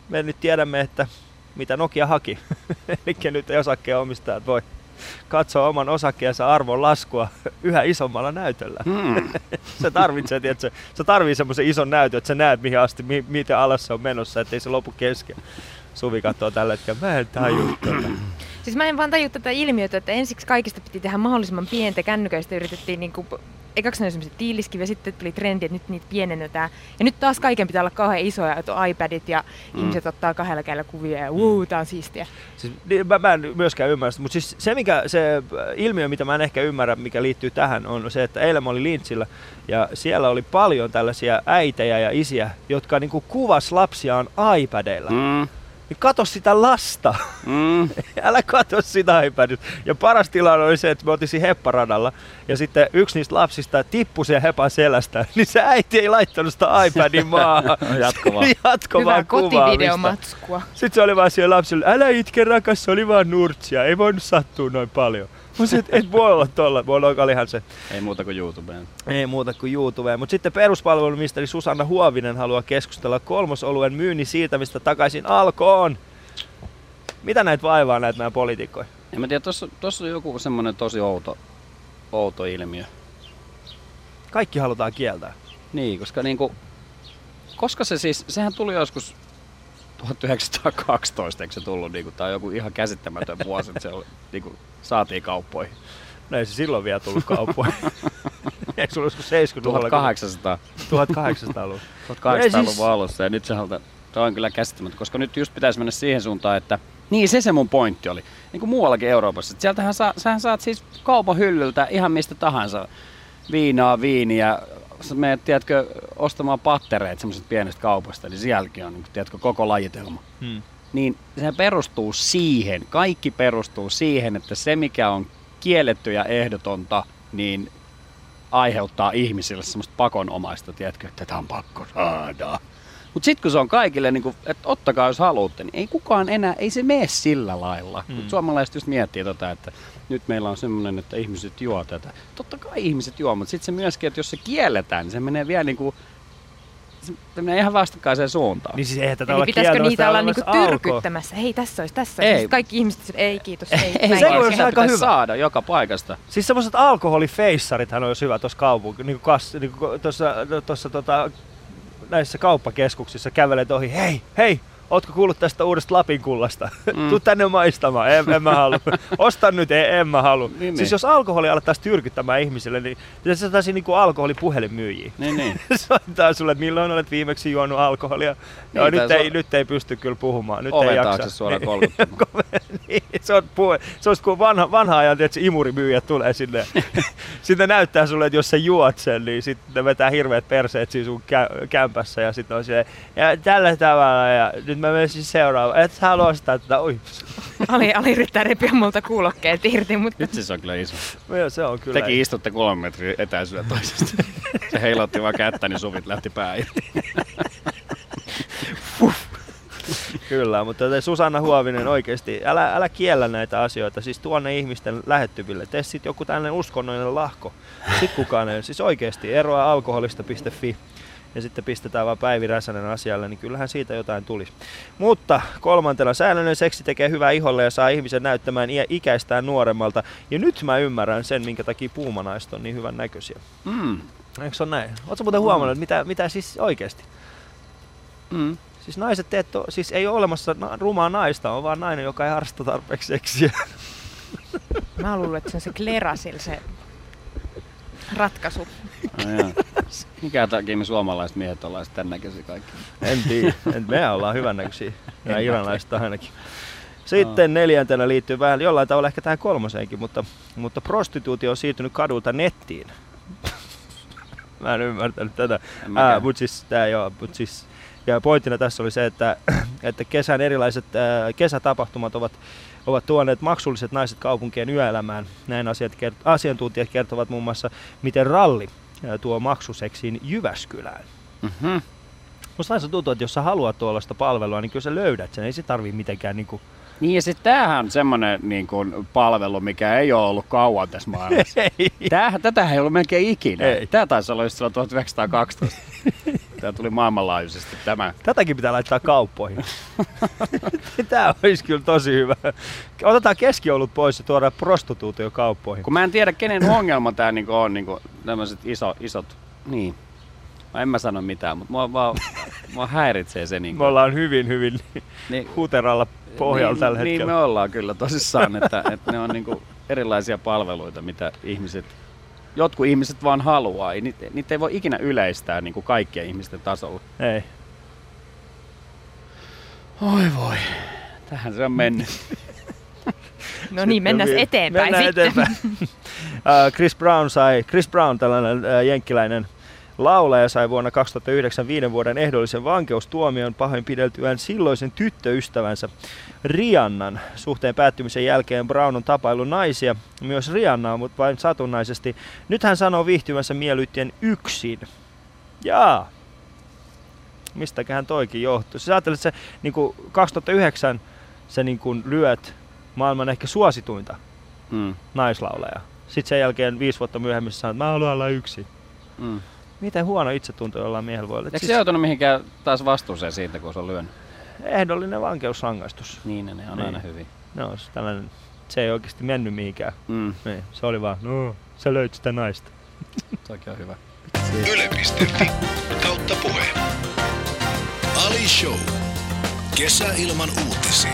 me nyt tiedämme, että mitä Nokia haki. Eli nyt ei osakkeen omistajat voi katsoa oman osakkeensa arvon laskua yhä isommalla näytöllä. Hmm. Se tarvitsee, tiedätkö, se tarvii semmoisen ison näytön, että sä näet mihin asti, mi- miten alas se on menossa, ettei se lopu kesken. Suvi katsoo tällä hetkellä, mä en tajua tota. Siis mä en vaan tajua tätä ilmiötä, että ensiksi kaikista piti tehdä mahdollisimman pientä kännyköistä yritettiin niinku, ekaksi ne oli semmoiset tiiliskiviä, sitten tuli trendi, että nyt niitä pienennetään. Ja nyt taas kaiken pitää olla kauhean isoja, että iPadit ja mm. ihmiset ottaa kahdella kädellä kuvia ja wuu, tää on siistiä. Siis, niin, mä, mä en myöskään ymmärrä sitä, mutta siis se mikä, se äh, ilmiö, mitä mä en ehkä ymmärrä, mikä liittyy tähän, on se, että eilen mä olin Lintsillä ja siellä oli paljon tällaisia äitejä ja isiä, jotka niinku kuvas lapsiaan iPadeilla. Mm. Niin kato sitä lasta, Mm. älä kato sitä iPadista. Ja paras tilanne oli se, että me oltiin hepparadalla ja sitten yksi niistä lapsista tippui siihen hepan selästä, niin se äiti ei laittanut sitä iPadin maahan. Jatko vaan. Jatko Hyvää vaan kuvaamista. kotivideomatskua. Sitten se oli vaan siellä lapsille, älä itke rakas, se oli vaan nurtsia, ei voinut sattua noin paljon. Sanoin, että et voi olla tolla, voi olla olihan se, Ei muuta kuin YouTubeen. ei muuta kuin YouTubeen. Mutta sitten peruspalveluministeri Susanna Huovinen haluaa keskustella kolmosoluen myynnin siirtämistä takaisin alkoon. Mitä näitä vaivaa näitä meidän poliitikkoja? En mä tiedä, tossa, tossa on joku semmonen tosi outo, outo ilmiö. Kaikki halutaan kieltää. Niin, koska niinku, koska se siis, sehän tuli joskus 1912, eikö se tullut, niinku, tai joku ihan käsittämätön vuosi, että se oli, niinku, saatiin kauppoihin. No ei se silloin vielä tullut kauppoihin. Eikö sulla joskus 70-luvulla? 1800, 1800-luvulla. 1800-luvun siis- alussa, ja nyt se halutaan, toi on kyllä käsittämättä, koska nyt just pitäisi mennä siihen suuntaan, että niin se se mun pointti oli. Niin kuin muuallakin Euroopassa. että Sieltähän saa, sähän saat siis kaupan hyllyltä ihan mistä tahansa viinaa, viiniä. Sä menet, tiedätkö, ostamaan pattereita semmoisesta pienestä kaupasta, niin sielläkin on, niin, tiedätkö, koko lajitelma. Hmm. niin se perustuu siihen, kaikki perustuu siihen, että se mikä on kielletty ja ehdotonta, niin aiheuttaa ihmisille semmoista pakonomaista, tiedätkö, että tämä on pakko saada. Mutta sitten kun se on kaikille, niin kun, että ottakaa jos haluatte, niin ei kukaan enää, ei se mene sillä lailla. Mm. Mut suomalaiset just miettii tota, että nyt meillä on semmoinen, että ihmiset juo tätä. Totta kai ihmiset juo, mutta sitten se myöskin, että jos se kielletään, niin se menee vielä niin kuin se menee ihan vastakkaiseen suuntaan. Niin siis eihän tätä Eli olla pitäisikö niitä olla niinku tyrkyttämässä? Hei, tässä olisi, tässä Ei. olisi. Kaikki ihmiset, ei kiitos, ei. ei, se sitä aika pitäisi hyvä. saada joka paikasta. Siis semmoiset alkoholifeissarithan olisi hyvä tuossa kaupunki, niin kas, niin tuossa, tuossa tota, näissä kauppakeskuksissa kävelet ohi, hei, hei, ootko kuullut tästä uudesta Lapin kullasta? Mm. Tuu tänne maistamaan, en, en mä halua. Osta nyt, en, en mä halua. Niin, siis niin. jos alkoholi alettaisiin tyrkyttämään ihmisille, niin se saataisiin niinku alkoholipuhelinmyyjiä. Niin, niin. Soittaa sulle, milloin olet viimeksi juonut alkoholia. Joo, Niin, nyt, tai ei, se- nyt ei pysty kyllä puhumaan. Nyt Oven ei jaksa. suoraan Niin. niin, se on, puhe, se olisi kuin vanha, vanha ajan, että se imurimyyjä tulee sinne. sitten näyttää sulle, että jos sä juot sen, niin sitten vetää hirveät perseet siinä sun kä- kämpässä ja sitten on silleen, ja tällä tavalla ja nyt mä menen siis seuraavaan. Et sä halua ostaa tätä, oi. Ali, Ali yrittää repiä multa kuulokkeet irti, mutta Nyt se on kyllä iso. Joo, se on kyllä. Tekin istutte kolme metriä etäisyyden toisesta. Se heilotti vaan kättä, niin suvit lähti pää irti. Kyllä, mutta Susanna Huovinen oikeasti, älä, älä kiellä näitä asioita, siis tuonne ihmisten lähettyville. Tee sitten joku tällainen uskonnollinen lahko. Sitten kukaan ei, siis oikeasti eroa alkoholista.fi ja sitten pistetään vaan Päivi Räsänen asialle, niin kyllähän siitä jotain tulisi. Mutta kolmantena, säännöllinen seksi tekee hyvää iholle ja saa ihmisen näyttämään iä- ikäistään nuoremmalta. Ja nyt mä ymmärrän sen, minkä takia puumanaiset on niin hyvän näköisiä. Mm. Eikö se ole näin? Oletko muuten huomannut, että mitä, mitä siis oikeasti? Mm. Siis naiset teet, to, siis ei ole olemassa na- rumaa naista, on vaan nainen, joka ei harrasta tarpeeksi seksiä. mä luulen, että se on se Klerasil se ratkaisu. No. Mikä takia me suomalaiset miehet ollaan sitten tämän näköisiä kaikki? En tiedä. En- Me ollaan hyvännäköisiä. Nämä iranilaiset ainakin. Sitten neljäntenä liittyy vähän jollain tavalla ehkä tähän kolmoseenkin, mutta, mutta prostituutio on siirtynyt kadulta nettiin. Mä en ymmärtänyt tätä. En mäkään. Ää, mut siis, tää joo, mut siis, ja pointtina tässä oli se, että, että kesän erilaiset ää, kesätapahtumat ovat, ovat tuoneet maksulliset naiset kaupunkien yöelämään. Näin asiat, kert- asiantuntijat kertovat muun muassa, miten ralli tuo maksuseksiin Jyväskylään. Mm-hmm. Musta tuntuu, että jos sä haluat tuollaista palvelua, niin kyllä sä löydät sen. Ei se tarvii mitenkään niinku... Niin ja sitten tämähän on semmoinen niin kuin, palvelu, mikä ei ole ollut kauan tässä maailmassa. Ei. Tämähän, tätä ei ollut melkein ikinä. Ei. Tämä taisi olla just silloin 1912. Tämä tuli maailmanlaajuisesti tämä. Tätäkin pitää laittaa kauppoihin. Tämä olisi kyllä tosi hyvä. Otetaan keskiolut pois ja tuodaan prostituutio kauppoihin. Kun mä en tiedä, kenen ongelma tämä niin on, niin tämmöiset iso, isot... Niin. Mä en mä sano mitään, mutta mua, vaan, mua häiritsee se. Niin Me ollaan hyvin, hyvin niin, huteralla pohjalla niin, tällä Niin hetkellä. me ollaan kyllä tosissaan, että, että ne on niin erilaisia palveluita, mitä ihmiset, jotkut ihmiset vaan haluaa. Niitä, niitä ei voi ikinä yleistää niin kuin kaikkien ihmisten tasolla. Ei. Oi voi, tähän se on mennyt. No niin, mennään eteenpäin mennään sitten. eteenpäin. Äh, Chris Brown sai, Chris Brown tällainen äh, jenkkiläinen laulaja sai vuonna 2009 viiden vuoden ehdollisen vankeustuomion pahoinpideltyään silloisen tyttöystävänsä Riannan. Suhteen päättymisen jälkeen Brown on tapaillut naisia, myös Riannaa, mutta vain satunnaisesti. Nyt hän sanoo viihtymänsä miellyttien yksin. Jaa. Mistäköhän toikin johtuu? Sä ajattelet, että se niin 2009 sä niin kuin lyöt maailman ehkä suosituinta Mm, naislaulaja. Sitten sen jälkeen viisi vuotta myöhemmin sä sanot, että mä haluan olla yksin. mm. Miten huono itsetunto jollain miehellä voi olla? Eikö Siis se joutunut mihinkään taas vastuuseen siitä, kun se on lyönyt? ehdollinen vankeusrangaistus. Niin, ne on Niin. aina hyvin. No, se, tällainen, se ei oikeasti mennyt mihinkään. Mm, Niin, se oli vaan, no, sä löyt sitä naista. toki on hyvä. Yle.fi kautta puhe. Ali Show. Kesä ilman uutisia.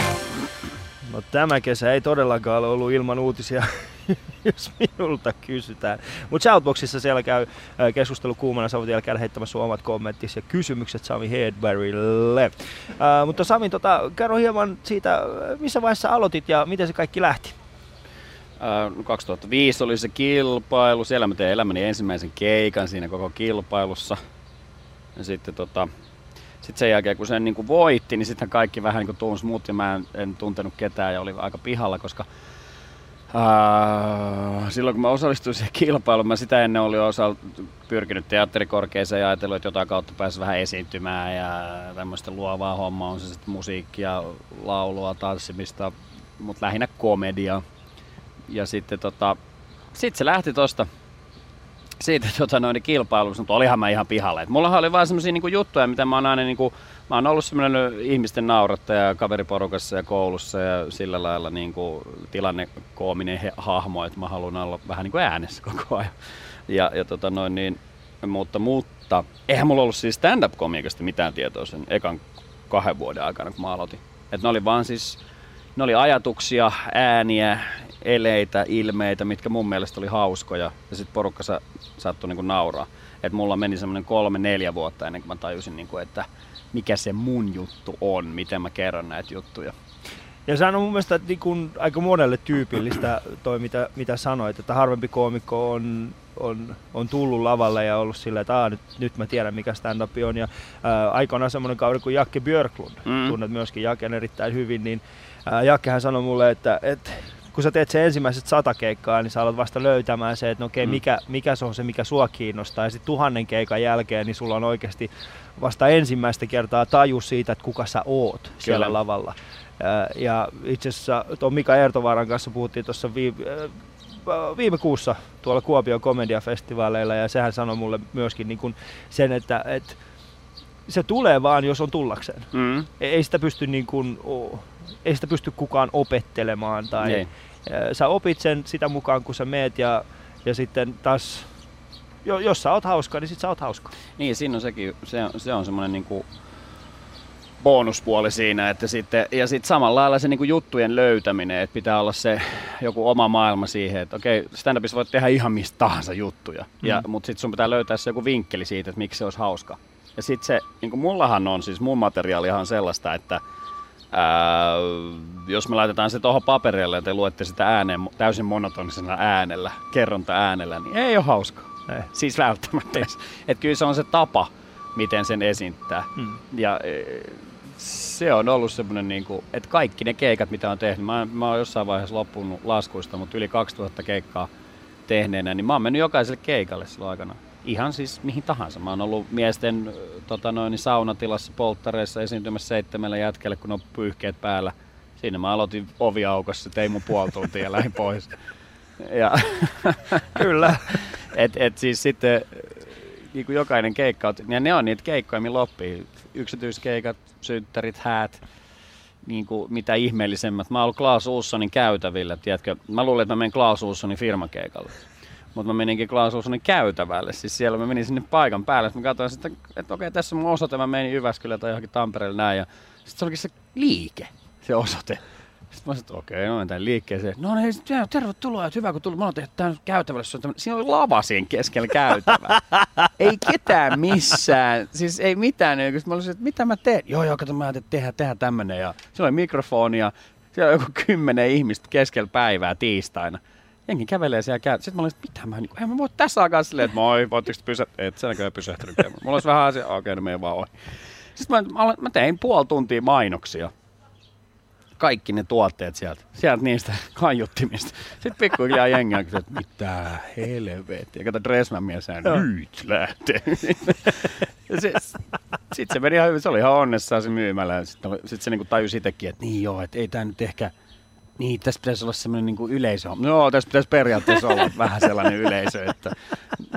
No tämä kesä ei todellakaan ole ollut ilman uutisia, jos minulta kysytään. Mutta Shoutboxissa siellä käy ää, keskustelu kuumana. Sä voit vielä käydä heittämässä sun omat kommenttisi ja kysymykset Sami Hedbergille. Ää, mutta Sami, tota, kerro hieman siitä, ää, missä vaiheessa aloitit ja miten se kaikki lähti? Ää, 2005 oli se kilpailu. Siellä mä tein elämäni ensimmäisen keikan siinä koko kilpailussa. Ja sitten tota, sitten sen jälkeen, kun sen niin kuin voitti, niin sitten kaikki vähän niin kuin tunsi muut ja mä en, en tuntenut ketään ja oli aika pihalla, koska Uh, silloin kun mä osallistuin siihen kilpailuun, mä sitä ennen olin osa pyrkinyt teatterikorkeeseen ja ajatellut, että jotain kautta pääsi vähän esiintymään ja tämmöistä luovaa hommaa, on se sitten musiikkia, laulua, tanssimista, mutta lähinnä komedia. Ja sitten tota, sit se lähti tosta siitä tota, noin kilpailusta, mutta olihan mä ihan pihalle. Et mullahan oli vaan semmosia niinku juttuja, mitä mä oon aina niinku, mä oon ollut semmoinen ihmisten naurattaja kaveriporukassa ja koulussa ja sillä lailla niinku tilannekoominen he, hahmo, että mä haluan olla vähän niin kuin äänessä koko ajan. Ja, ja tota noin, niin, mutta, mutta eihän mulla ollut siis stand-up-komiikasta mitään tietoa sen ekan kahden vuoden aikana, kun mä aloitin. Et ne oli vaan siis, ne oli ajatuksia, ääniä, eleitä, ilmeitä, mitkä mun mielestä oli hauskoja. Ja sitten porukka sa, saattoi niinku nauraa. Et mulla meni semmoinen kolme, neljä vuotta ennen kuin mä tajusin, niinku, että mikä se mun juttu on, miten mä kerron näitä juttuja. Ja sehän on mun mielestä niin aika monelle tyypillistä toi, mitä, mitä sanoit, että harvempi koomikko on, on, on tullut lavalle ja ollut silleen, että nyt, nyt mä tiedän mikä stand-up on. Ja ää, aikoinaan semmoinen kauden kuin Jakke Björklund, mm. tunnet myöskin Jaken erittäin hyvin, niin ää, Jakkehän sanoi mulle, että, että kun sä teet sen ensimmäiset sata keikkaa, niin sä alat vasta löytämään se, että no okei, mm. mikä, mikä se on se, mikä sua kiinnostaa. Ja sitten tuhannen keikan jälkeen, niin sulla on oikeasti vasta ensimmäistä kertaa taju siitä, että kuka sä oot Kyllä. siellä lavalla. Ja itse asiassa tuon Mika Ertovaaran kanssa puhuttiin tuossa viime, viime kuussa tuolla Kuopion komediafestivaaleilla ja sehän sanoi mulle myöskin niin kuin sen, että, että se tulee vaan, jos on tullakseen. Mm. Ei sitä pysty niin kuin, ei sitä pysty kukaan opettelemaan. Tai, ei. Sä opit sen sitä mukaan, kun sä meet ja, ja sitten taas, jos sä oot hauska, niin sit sä oot hauska. Niin, siinä on sekin, se, se on semmoinen niinku bonuspuoli siinä, että sitten, ja sitten samalla lailla se niinku juttujen löytäminen, että pitää olla se joku oma maailma siihen, että okei, stand-upissa voit tehdä ihan mistä tahansa juttuja, mm. ja, mutta sitten sun pitää löytää se joku vinkkeli siitä, että miksi se olisi hauska. Ja sitten se, niin kuin mullahan on, siis mun materiaalihan on sellaista, että ää, jos me laitetaan se tuohon paperille ja te luette sitä ääneen täysin monotonisena äänellä, kerronta äänellä, niin ei ole hauska. Ei. Siis välttämättä. Että kyllä se on se tapa, miten sen esittää. Hmm. Ja e, se on ollut semmoinen, niin kuin, että kaikki ne keikat, mitä on tehnyt, mä, mä oon jossain vaiheessa loppunut laskuista, mutta yli 2000 keikkaa tehneenä, niin mä oon mennyt jokaiselle keikalle silloin aikana ihan siis mihin tahansa. Mä oon ollut miesten tota noin, niin saunatilassa polttareissa esiintymässä seitsemällä jätkelle, kun on pyyhkeet päällä. Siinä mä aloitin oviaukossa, tein mun puoli tuntia ja lähdin pois. Ja Kyllä. et, et siis sitten niin kuin jokainen keikka, ja ne on niitä keikkoja, millä oppii. Yksityiskeikat, synttärit, häät, niin kuin mitä ihmeellisemmät. Mä oon ollut Klaas Uussonin käytävillä, tiedätkö? Mä luulin, että mä menen Klaas Uussonin firmakeikalle. Mutta mä meninkin Klaus Olssonin käytävälle. Siis siellä mä menin sinne paikan päälle. Sitten mä katsoin, että, että okei, tässä on mun osoite. Mä menin Jyväskylä tai johonkin Tampereelle näin. Ja sitten se olikin se liike, se osoite. Sitten mä sanoin, että okei, no tämän liikkeeseen. No niin, tervetuloa, että hyvä kun tuli. Mä oon tehnyt tämän käytävälle. Siinä oli lava siinä keskellä käytävää. ei ketään missään. Siis ei mitään. Niin mä olisin, että mitä mä teen? Joo, joo, kato, mä ajattelin, että tehdään, tehdään tämmönen. Ja siellä oli mikrofoni ja siellä on joku kymmenen ihmistä keskellä päivää tiistaina jengi kävelee siellä käy. Sitten mä olin, että mitä mä, niin kuin, mä voi tässä alkaa silleen, että moi, voitteko pysähtyä? Et sä näköjään pysähtynyt. Mulla olisi vähän asia, okei, okay, no menen vaan ohi. Sitten mä, mä tein puoli tuntia mainoksia. Kaikki ne tuotteet sieltä, sieltä niistä kaiuttimista. Sitten pikkuhiljaa jengi on että mitä helvettiä. Kato Dressman mies nyt lähtee. Sitten se meni ihan hyvin, se oli ihan onnessaan se myymällä. Sitten sit se niinku tajusi itsekin, että niin joo, että ei tämä nyt ehkä – niin, tässä pitäisi olla semmoinen niin yleisö. No, tässä pitäisi periaatteessa olla vähän sellainen yleisö, että,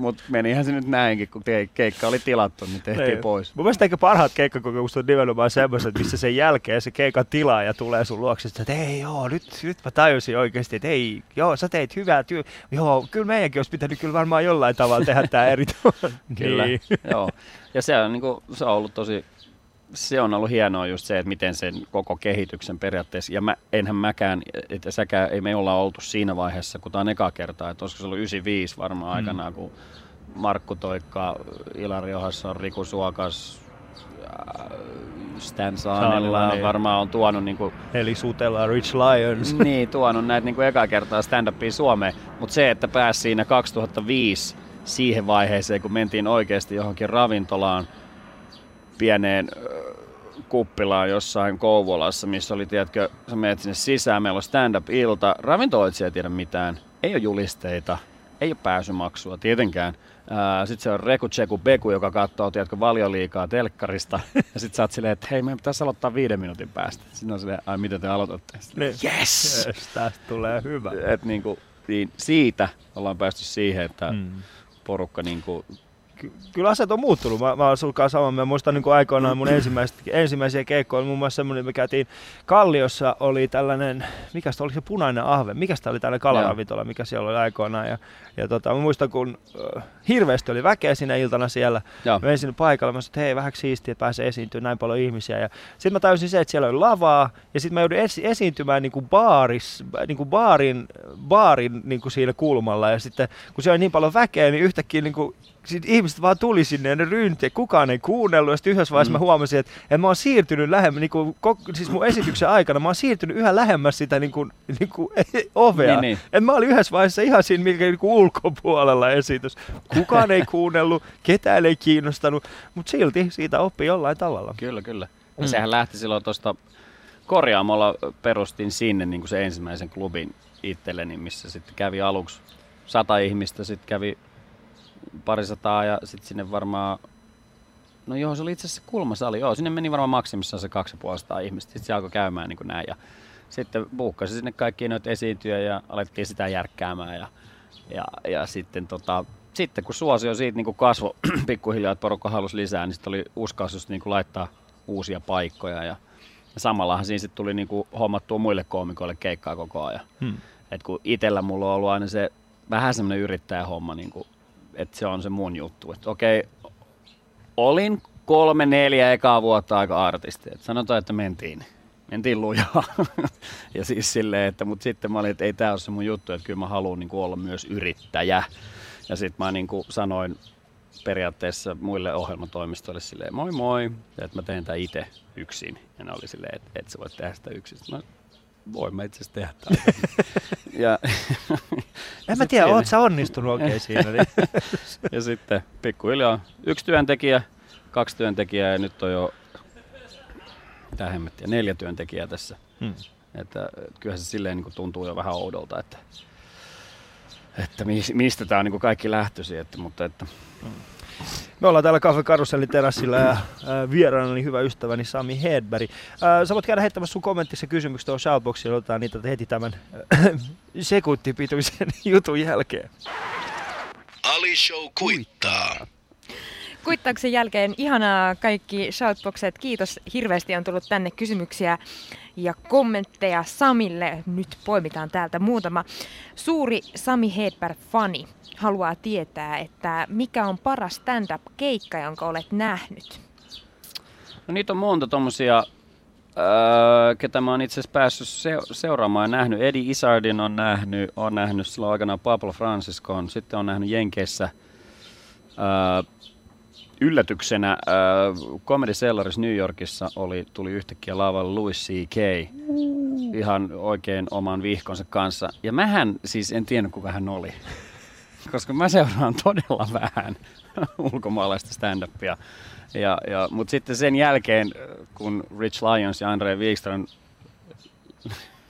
mutta menihän se nyt näinkin, kun keikka oli tilattu, niin tehtiin Ei. Niin. pois. Mun mielestä ehkä parhaat keikkakokemukset on nimenomaan semmoiset, missä sen jälkeen se keikan tilaaja tulee sun luokse, että ei joo, nyt, nyt mä tajusin oikeasti, että ei, joo, sä teit hyvää työ. Joo, kyllä meidänkin olisi pitänyt kyllä varmaan jollain tavalla tehdä tämä eri tavalla. kyllä, niin. joo. Ja se on, niin kuin, se on ollut tosi se on ollut hienoa just se, että miten sen koko kehityksen periaatteessa, ja mä, enhän mäkään, että säkään, ei me olla oltu siinä vaiheessa, kun tämä on eka kertaa, että olisiko se ollut 95 varmaan mm. aikanaan, kun Markku Toikka, Ilari Ohasson, Riku Suokas, äh, Stan Saanella niin. varmaan on tuonut... Niin kuin, Eli Sutella, Rich Lions. Niin, tuonut näitä niin kuin eka kertaa stand-upia Suomeen. Mutta se, että pääsi siinä 2005 siihen vaiheeseen, kun mentiin oikeasti johonkin ravintolaan, pieneen kuppilaan jossain Kouvolassa, missä oli, tiedätkö, sä menet sinne sisään, meillä on stand-up-ilta, ravintoloitsija ei tiedä mitään, ei ole julisteita, ei ole pääsymaksua tietenkään. Sitten se on Reku Cheku Beku, joka katsoo, tiedätkö, valioliikaa telkkarista. ja sitten sä oot silleen, että hei, meidän pitäisi aloittaa viiden minuutin päästä. Sitten on silleen, ai miten te aloitatte? Niin. Yes! yes! Tästä tulee hyvä. Et niinku, niin siitä ollaan päästy siihen, että mm. porukka niinku ky- kyllä asiat on muuttunut. Mä, mä olen sulkaan samaa. Mä muistan niin aikoinaan mun ensimmäisiä keikkoja. Muun muassa semmoinen, me käytiin Kalliossa, oli tällainen, mikä oli se punainen ahve, mikä oli tällainen kalaravintola, mikä siellä oli aikoinaan. Ja, ja tota, mä muistan, kun äh, hirveästi oli väkeä siinä iltana siellä. Joo. Mä menin sinne paikalle, mä sanoin, että hei, vähän siistiä, että pääsee esiintymään näin paljon ihmisiä. Ja sitten mä täysin se, että siellä oli lavaa, ja sitten mä joudun esi- esiintymään niin kuin baaris, niin kuin baarin, baarin niin kuin siinä kulmalla. Ja sitten kun siellä oli niin paljon väkeä, niin yhtäkkiä niin kuin sit ihmiset vaan tuli sinne ja ne rynti ja kukaan ei kuunnellut. Ja sitten yhdessä vaiheessa mm. mä huomasin, että, että mä oon siirtynyt lähemmän, niin kuin, siis mun esityksen aikana, mä oon siirtynyt yhä lähemmäs sitä niin kuin, niin kuin ovea. Niin, niin. Et mä olin yhdessä vaiheessa ihan siinä mikä, niin kuin ulkopuolella esitys. Kukaan ei kuunnellut, ketään ei kiinnostanut, mutta silti siitä oppi jollain tavalla. Kyllä, kyllä. Ja mm. sehän lähti silloin tuosta korjaamolla perustin sinne niin kuin se ensimmäisen klubin itselleni, missä sitten kävi aluksi sata ihmistä, sitten kävi parisataa ja sitten sinne varmaan, no joo se oli itse asiassa kulmasali, joo sinne meni varmaan maksimissaan se 250 ihmistä, sitten se alkoi käymään niin kuin näin ja sitten buukkasi sinne kaikki noita esiintyjä ja alettiin sitä järkkäämään ja, ja, ja sitten tota, sitten kun suosio siitä niin kasvoi pikkuhiljaa, että porukka halusi lisää, niin sitten oli uskaus just niin laittaa uusia paikkoja ja, ja samallahan siinä sitten tuli niin hommattua muille koomikoille keikkaa koko ajan. Hmm. Et kun itellä mulla on ollut aina se vähän semmoinen yrittäjähomma niin kuin että se on se mun juttu. Että okei, olin kolme, neljä ekaa vuotta aika artisti. Et sanotaan, että mentiin, mentiin lujaa. ja siis silleen, että, mutta sitten mä olin, että ei tämä ole se mun juttu, että kyllä mä haluan niin olla myös yrittäjä. Ja sitten mä niin sanoin periaatteessa muille ohjelmatoimistoille silleen, moi moi, että mä teen tämän itse yksin. Ja ne oli silleen, että et sä voit tehdä sitä yksin. Mä, voin mä itse asiassa tehdä ja, en mä tiedä, oot sä onnistunut oikein okay siinä. Niin. ja sitten pikkuhiljaa yksi työntekijä, kaksi työntekijää ja nyt on jo, mitä hemmettiä, neljä työntekijää tässä. Hmm. Että, kyllähän se silleen niin kuin tuntuu jo vähän oudolta, että, että mistä tämä on niin kuin kaikki lähtösi. Että, mutta että, hmm. Me ollaan täällä Cafe Karusellin terassilla ja äh, vieraana niin hyvä ystäväni Sami Hedberg. Äh, sä voit käydä heittämässä sun kommenttissa kysymyksiä tuohon shoutboxiin, otetaan niitä heti tämän äh, sekuntipituisen jutun jälkeen. Ali Show kuittaa. Kuittauksen jälkeen ihanaa kaikki shoutboxet. Kiitos hirveästi on tullut tänne kysymyksiä ja kommentteja Samille. Nyt poimitaan täältä muutama. Suuri Sami Hedberg-fani haluaa tietää, että mikä on paras stand-up-keikka, jonka olet nähnyt? No niitä on monta tommosia, öö, ketä mä oon itse asiassa päässyt se- seuraamaan ja nähnyt. Eddie Isardin on nähnyt, on nähnyt silloin aikanaan Pablo Franciscon, sitten on nähnyt Jenkeissä öö, yllätyksenä äh, Comedy Cellaris New Yorkissa oli, tuli yhtäkkiä lavalle Louis C.K. ihan oikein oman vihkonsa kanssa. Ja mähän siis en tiennyt kuka hän oli, koska mä seuraan todella vähän ulkomaalaista stand-upia. Ja, ja, Mutta sitten sen jälkeen, kun Rich Lyons ja Andre Wikström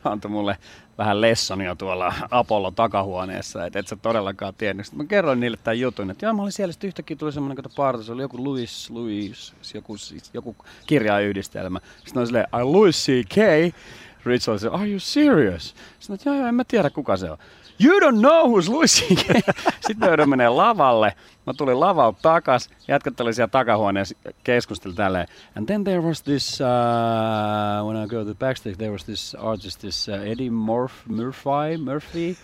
antoi mulle vähän lessonia tuolla Apollo takahuoneessa, että et sä todellakaan tiennyt. Sitten mä kerroin niille tämän jutun, että joo, mä olin siellä, sitten yhtäkkiä tuli semmoinen kato parta, se oli joku Louis, Louis, joku, joku kirjayhdistelmä. Sitten on silleen, I Louis C.K. Rich oli se, are you serious? Sitten joo, joo, en mä tiedä kuka se on. You don't know who's Louis C.K. Sitten me menee lavalle. Mä tulin lavalta takas, jätkät oli siellä takahuoneessa keskusteli tälleen. And then there was this, uh, when I go to the backstage, there was this artist, this uh, Eddie Murph, Murphy, Murphy,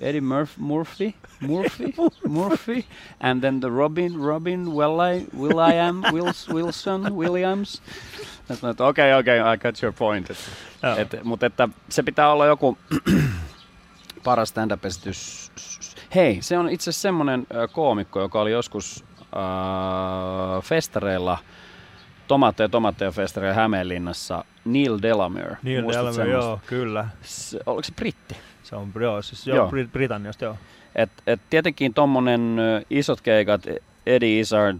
Eddie Murph, Murphy, Murphy, Murphy, and then the Robin, Robin, Will I, Will I am, Wills, Wilson, Williams. Okei, okei, okay, okay, I got your point. Et, oh. et, mutta että se pitää olla joku paras stand-up-esitys. Hei, se on itse asiassa semmoinen koomikko, joka oli joskus äh, festareilla, Tomaatteja Tomaatteja festareilla Hämeenlinnassa, Neil Delamere. Neil Delamere, joo, kyllä. Se, oliko se britti? Se on, joo, siis joo, joo. Britanniasta, joo. Et, et tietenkin tuommoinen isot keikat, Eddie Izzard,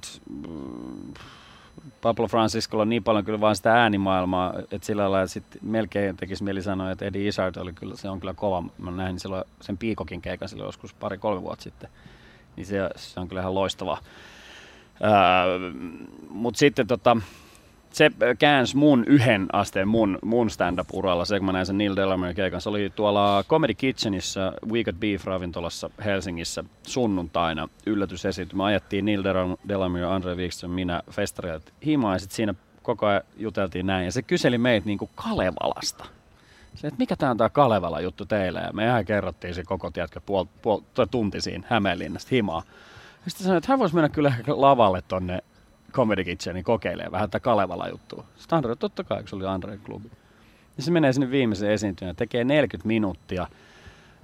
Pablo Franciscolla niin paljon kyllä vaan sitä äänimaailmaa, että sillä lailla että sit melkein tekisi mieli sanoa, että Eddie Izzard oli kyllä, se on kyllä kova. Mä näin silloin sen Piikokin keikan silloin joskus pari-kolme vuotta sitten. Niin se, se on kyllä ihan loistava. Mutta sitten tota, se käänsi mun yhden asteen mun, mun stand-up-uralla, se kun mä näin sen Neil Delamere keikan. Se oli tuolla Comedy Kitchenissä, We Got Beef ravintolassa Helsingissä sunnuntaina yllätysesitys. ajettiin Neil Delamere, Andre Wikström, minä festareilta himaa ja sitten siinä koko ajan juteltiin näin. Ja se kyseli meitä niinku Kalevalasta. Se, että mikä tämä on tämä Kalevala juttu teille? Ja me ihan kerrottiin se koko, tiedätkö, puol, puol, tunti siinä Hämeenlinnasta himaa. Ja sitten sanoin, että hän voisi mennä kyllä lavalle tonne Comedy Kitchenin kokeilee vähän tätä Kalevala juttua. Sitten Andre, totta kai, kun se oli Andreen klubi. Ja se menee sinne viimeisen esiintyjän, tekee 40 minuuttia.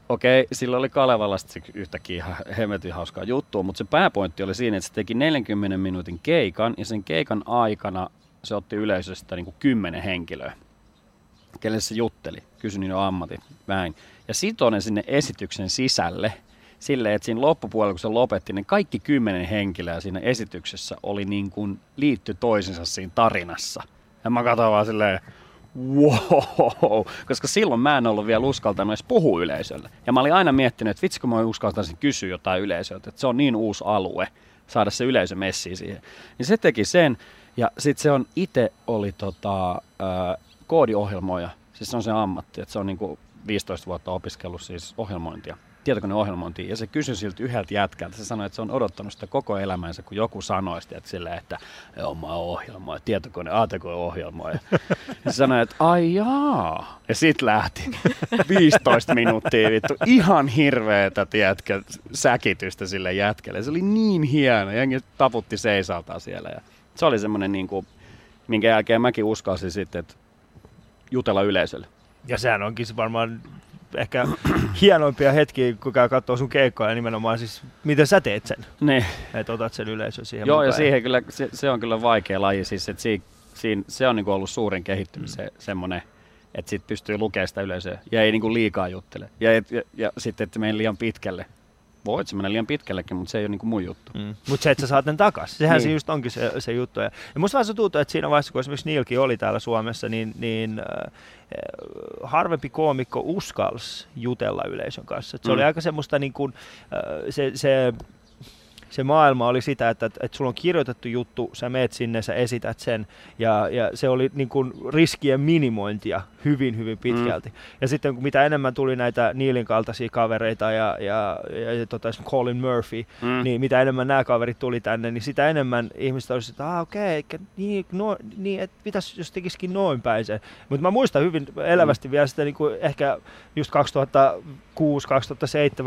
Okei, sillä oli Kalevalasta yhtäkkiä ihan hemmetin hauskaa juttua, mutta se pääpointti oli siinä, että se teki 40 minuutin keikan ja sen keikan aikana se otti yleisöstä niin kuin 10 henkilöä, kelle se jutteli, kysyi niiden ammatit, näin. Ja sitoinen sinne esityksen sisälle – silleen, että siinä loppupuolella, kun se lopetti, niin kaikki kymmenen henkilöä siinä esityksessä oli niin kuin liitty toisensa siinä tarinassa. Ja mä katsoin vaan silleen, wow, koska silloin mä en ollut vielä uskaltanut edes puhua yleisölle. Ja mä olin aina miettinyt, että vitsi kun mä uskaltaisin kysyä jotain yleisöltä, että se on niin uusi alue, saada se yleisö messiin siihen. Niin se teki sen, ja sitten se on itse oli tota, äh, koodiohjelmoija, siis se on se ammatti, että se on niinku 15 vuotta opiskellut siis ohjelmointia tietokoneohjelmointiin ja se kysyi siltä yhdeltä jätkältä. Se sanoi, että se on odottanut sitä koko elämänsä, kun joku sanoi sitä, että, sillä, että joo, mä oon ohjelmoija, tietokone, ATK-ohjelmoija. Ja se sanoi, että ai jaa. Ja sit lähti 15 minuuttia vittu. Ihan hirveetä, tiedätkö, säkitystä sille jätkelle. Se oli niin hieno. Jengi taputti seisaltaan siellä. Ja se oli semmoinen, niin kuin, minkä jälkeen mäkin uskalsin sitten, että jutella yleisölle. Ja sehän onkin varmaan ehkä hienoimpia hetkiä, kun käy katsoa sun keikkoja, nimenomaan siis, miten sä teet sen. Niin. Että otat sen yleisön siihen Joo, mukaan. ja siihen kyllä, se, se, on kyllä vaikea laji, siis, että si, siinä, se on niin ollut suurin kehittymisen mm. semmoinen, että sit pystyy lukemaan sitä yleisöä ja ei niin liikaa juttele. Ja, ja, ja, ja sitten, että mene liian pitkälle voit se mennä liian pitkällekin, mutta se ei ole niinku mun juttu. Mm. Mutta se, että sä saat ne takas, sehän niin. se just onkin se, se juttu. Ja, ja musta vaan se tuntuu, että siinä vaiheessa, kun esimerkiksi Niilkin oli täällä Suomessa, niin, niin äh, harvempi koomikko uskalsi jutella yleisön kanssa. Et se mm. oli aika semmoista, niin kuin, äh, se, se se maailma oli sitä, että, että, että sulla on kirjoitettu juttu, sä meet sinne, sä esität sen, ja, ja se oli niin kuin riskien minimointia hyvin, hyvin pitkälti. Mm. Ja sitten kun mitä enemmän tuli näitä Niilin kaltaisia kavereita ja, ja, ja, ja tota, Colin Murphy, mm. niin mitä enemmän nämä kaverit tuli tänne, niin sitä enemmän ihmiset olisivat, että ah, okei, okay, niin, no, niin että pitäisi jos tekisikin noin päin se. Mutta mä muistan hyvin elävästi mm. vielä sitä niin kuin ehkä just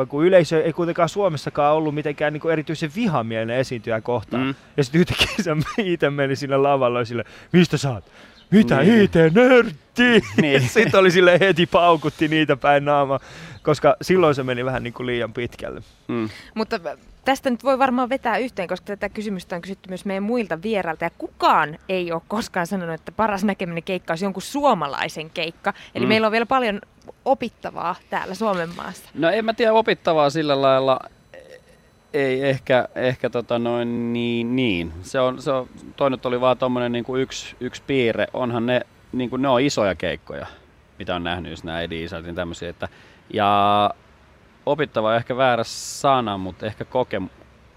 2006-2007, kun yleisö ei kuitenkaan Suomessakaan ollut mitenkään niin kuin erityisen vihamielinen esiintyjä kohtaan. Mm. Ja sitten yhtäkkiä se itse meni sinne lavalle sille, mistä sä oot? Mitä niin. IT-nörtti? Niin. Sitten oli sille heti paukutti niitä päin naama, koska silloin se meni vähän niin kuin liian pitkälle. Mm. Mutta tästä nyt voi varmaan vetää yhteen, koska tätä kysymystä on kysytty myös meidän muilta vierailta. Ja kukaan ei ole koskaan sanonut, että paras näkeminen keikka olisi jonkun suomalaisen keikka. Eli mm. meillä on vielä paljon opittavaa täällä Suomen maassa. No en mä tiedä opittavaa sillä lailla, ei ehkä, ehkä tota noin niin, niin. Se on, se on, toinen oli vaan tommonen niin kuin yksi, yksi piirre. Onhan ne, niin kuin ne on isoja keikkoja, mitä on nähnyt, jos nämä Eddie tämmöisiä. Että, ja opittava on ehkä väärä sana, mutta ehkä koke,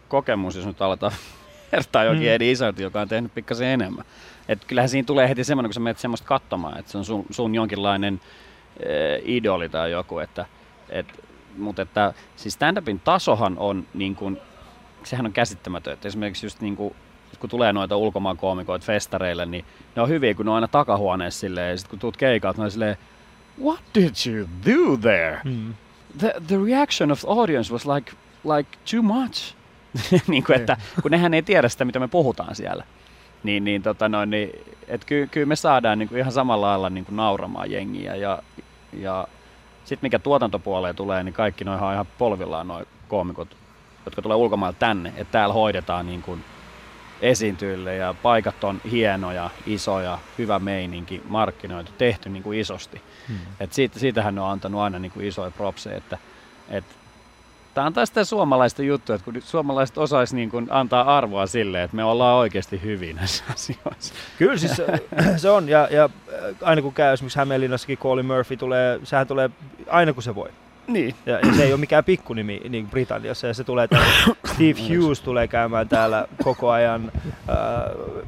kokemus, jos nyt aletaan vertaa jokin mm. Eddie Izzardin, joka on tehnyt pikkasen enemmän. Et kyllähän siinä tulee heti semmoinen, kun sä menet semmoista katsomaan, että se on sun, sun jonkinlainen äh, idoli tai joku, että et mutta että siis stand-upin tasohan on niin kuin, sehän on käsittämätön. Että esimerkiksi just niin kuin, kun tulee noita ulkomaan koomikoita festareille, niin ne on hyviä, kun ne on aina takahuoneessa silleen, ja sitten kun tuut keikalta, ne on silleen, what did you do there? Mm. The, the reaction of the audience was like, like too much. niin kuin, että, kun nehän ei tiedä sitä, mitä me puhutaan siellä. Niin, niin, tota noin, niin että ky, kyllä me saadaan niin kuin ihan samalla lailla niin kuin nauramaan jengiä ja, ja sitten mikä tuotantopuoleen tulee, niin kaikki noin ihan polvillaan noin koomikot, jotka tulee ulkomailta tänne, että täällä hoidetaan niin kuin esiintyjille ja paikat on hienoja, isoja, hyvä meininki, markkinoitu, tehty niin kuin isosti. Hmm. Et siitä, siitähän on antanut aina niin kuin isoja propseja, että et Tämä on taas sitä suomalaista juttua, että kun suomalaiset osaisi niin kuin antaa arvoa sille, että me ollaan oikeasti hyvin näissä asioissa. Kyllä siis se- se on, ja, ja aina kun käy esimerkiksi Hämeenlinnassakin Colin Murphy tulee, sehän tulee aina kun se voi. Niin. Ja, ja se ei ole mikään pikkunimi niin Britanniassa, ja se tulee täällä, Steve Hughes tulee käymään täällä koko ajan. Äh,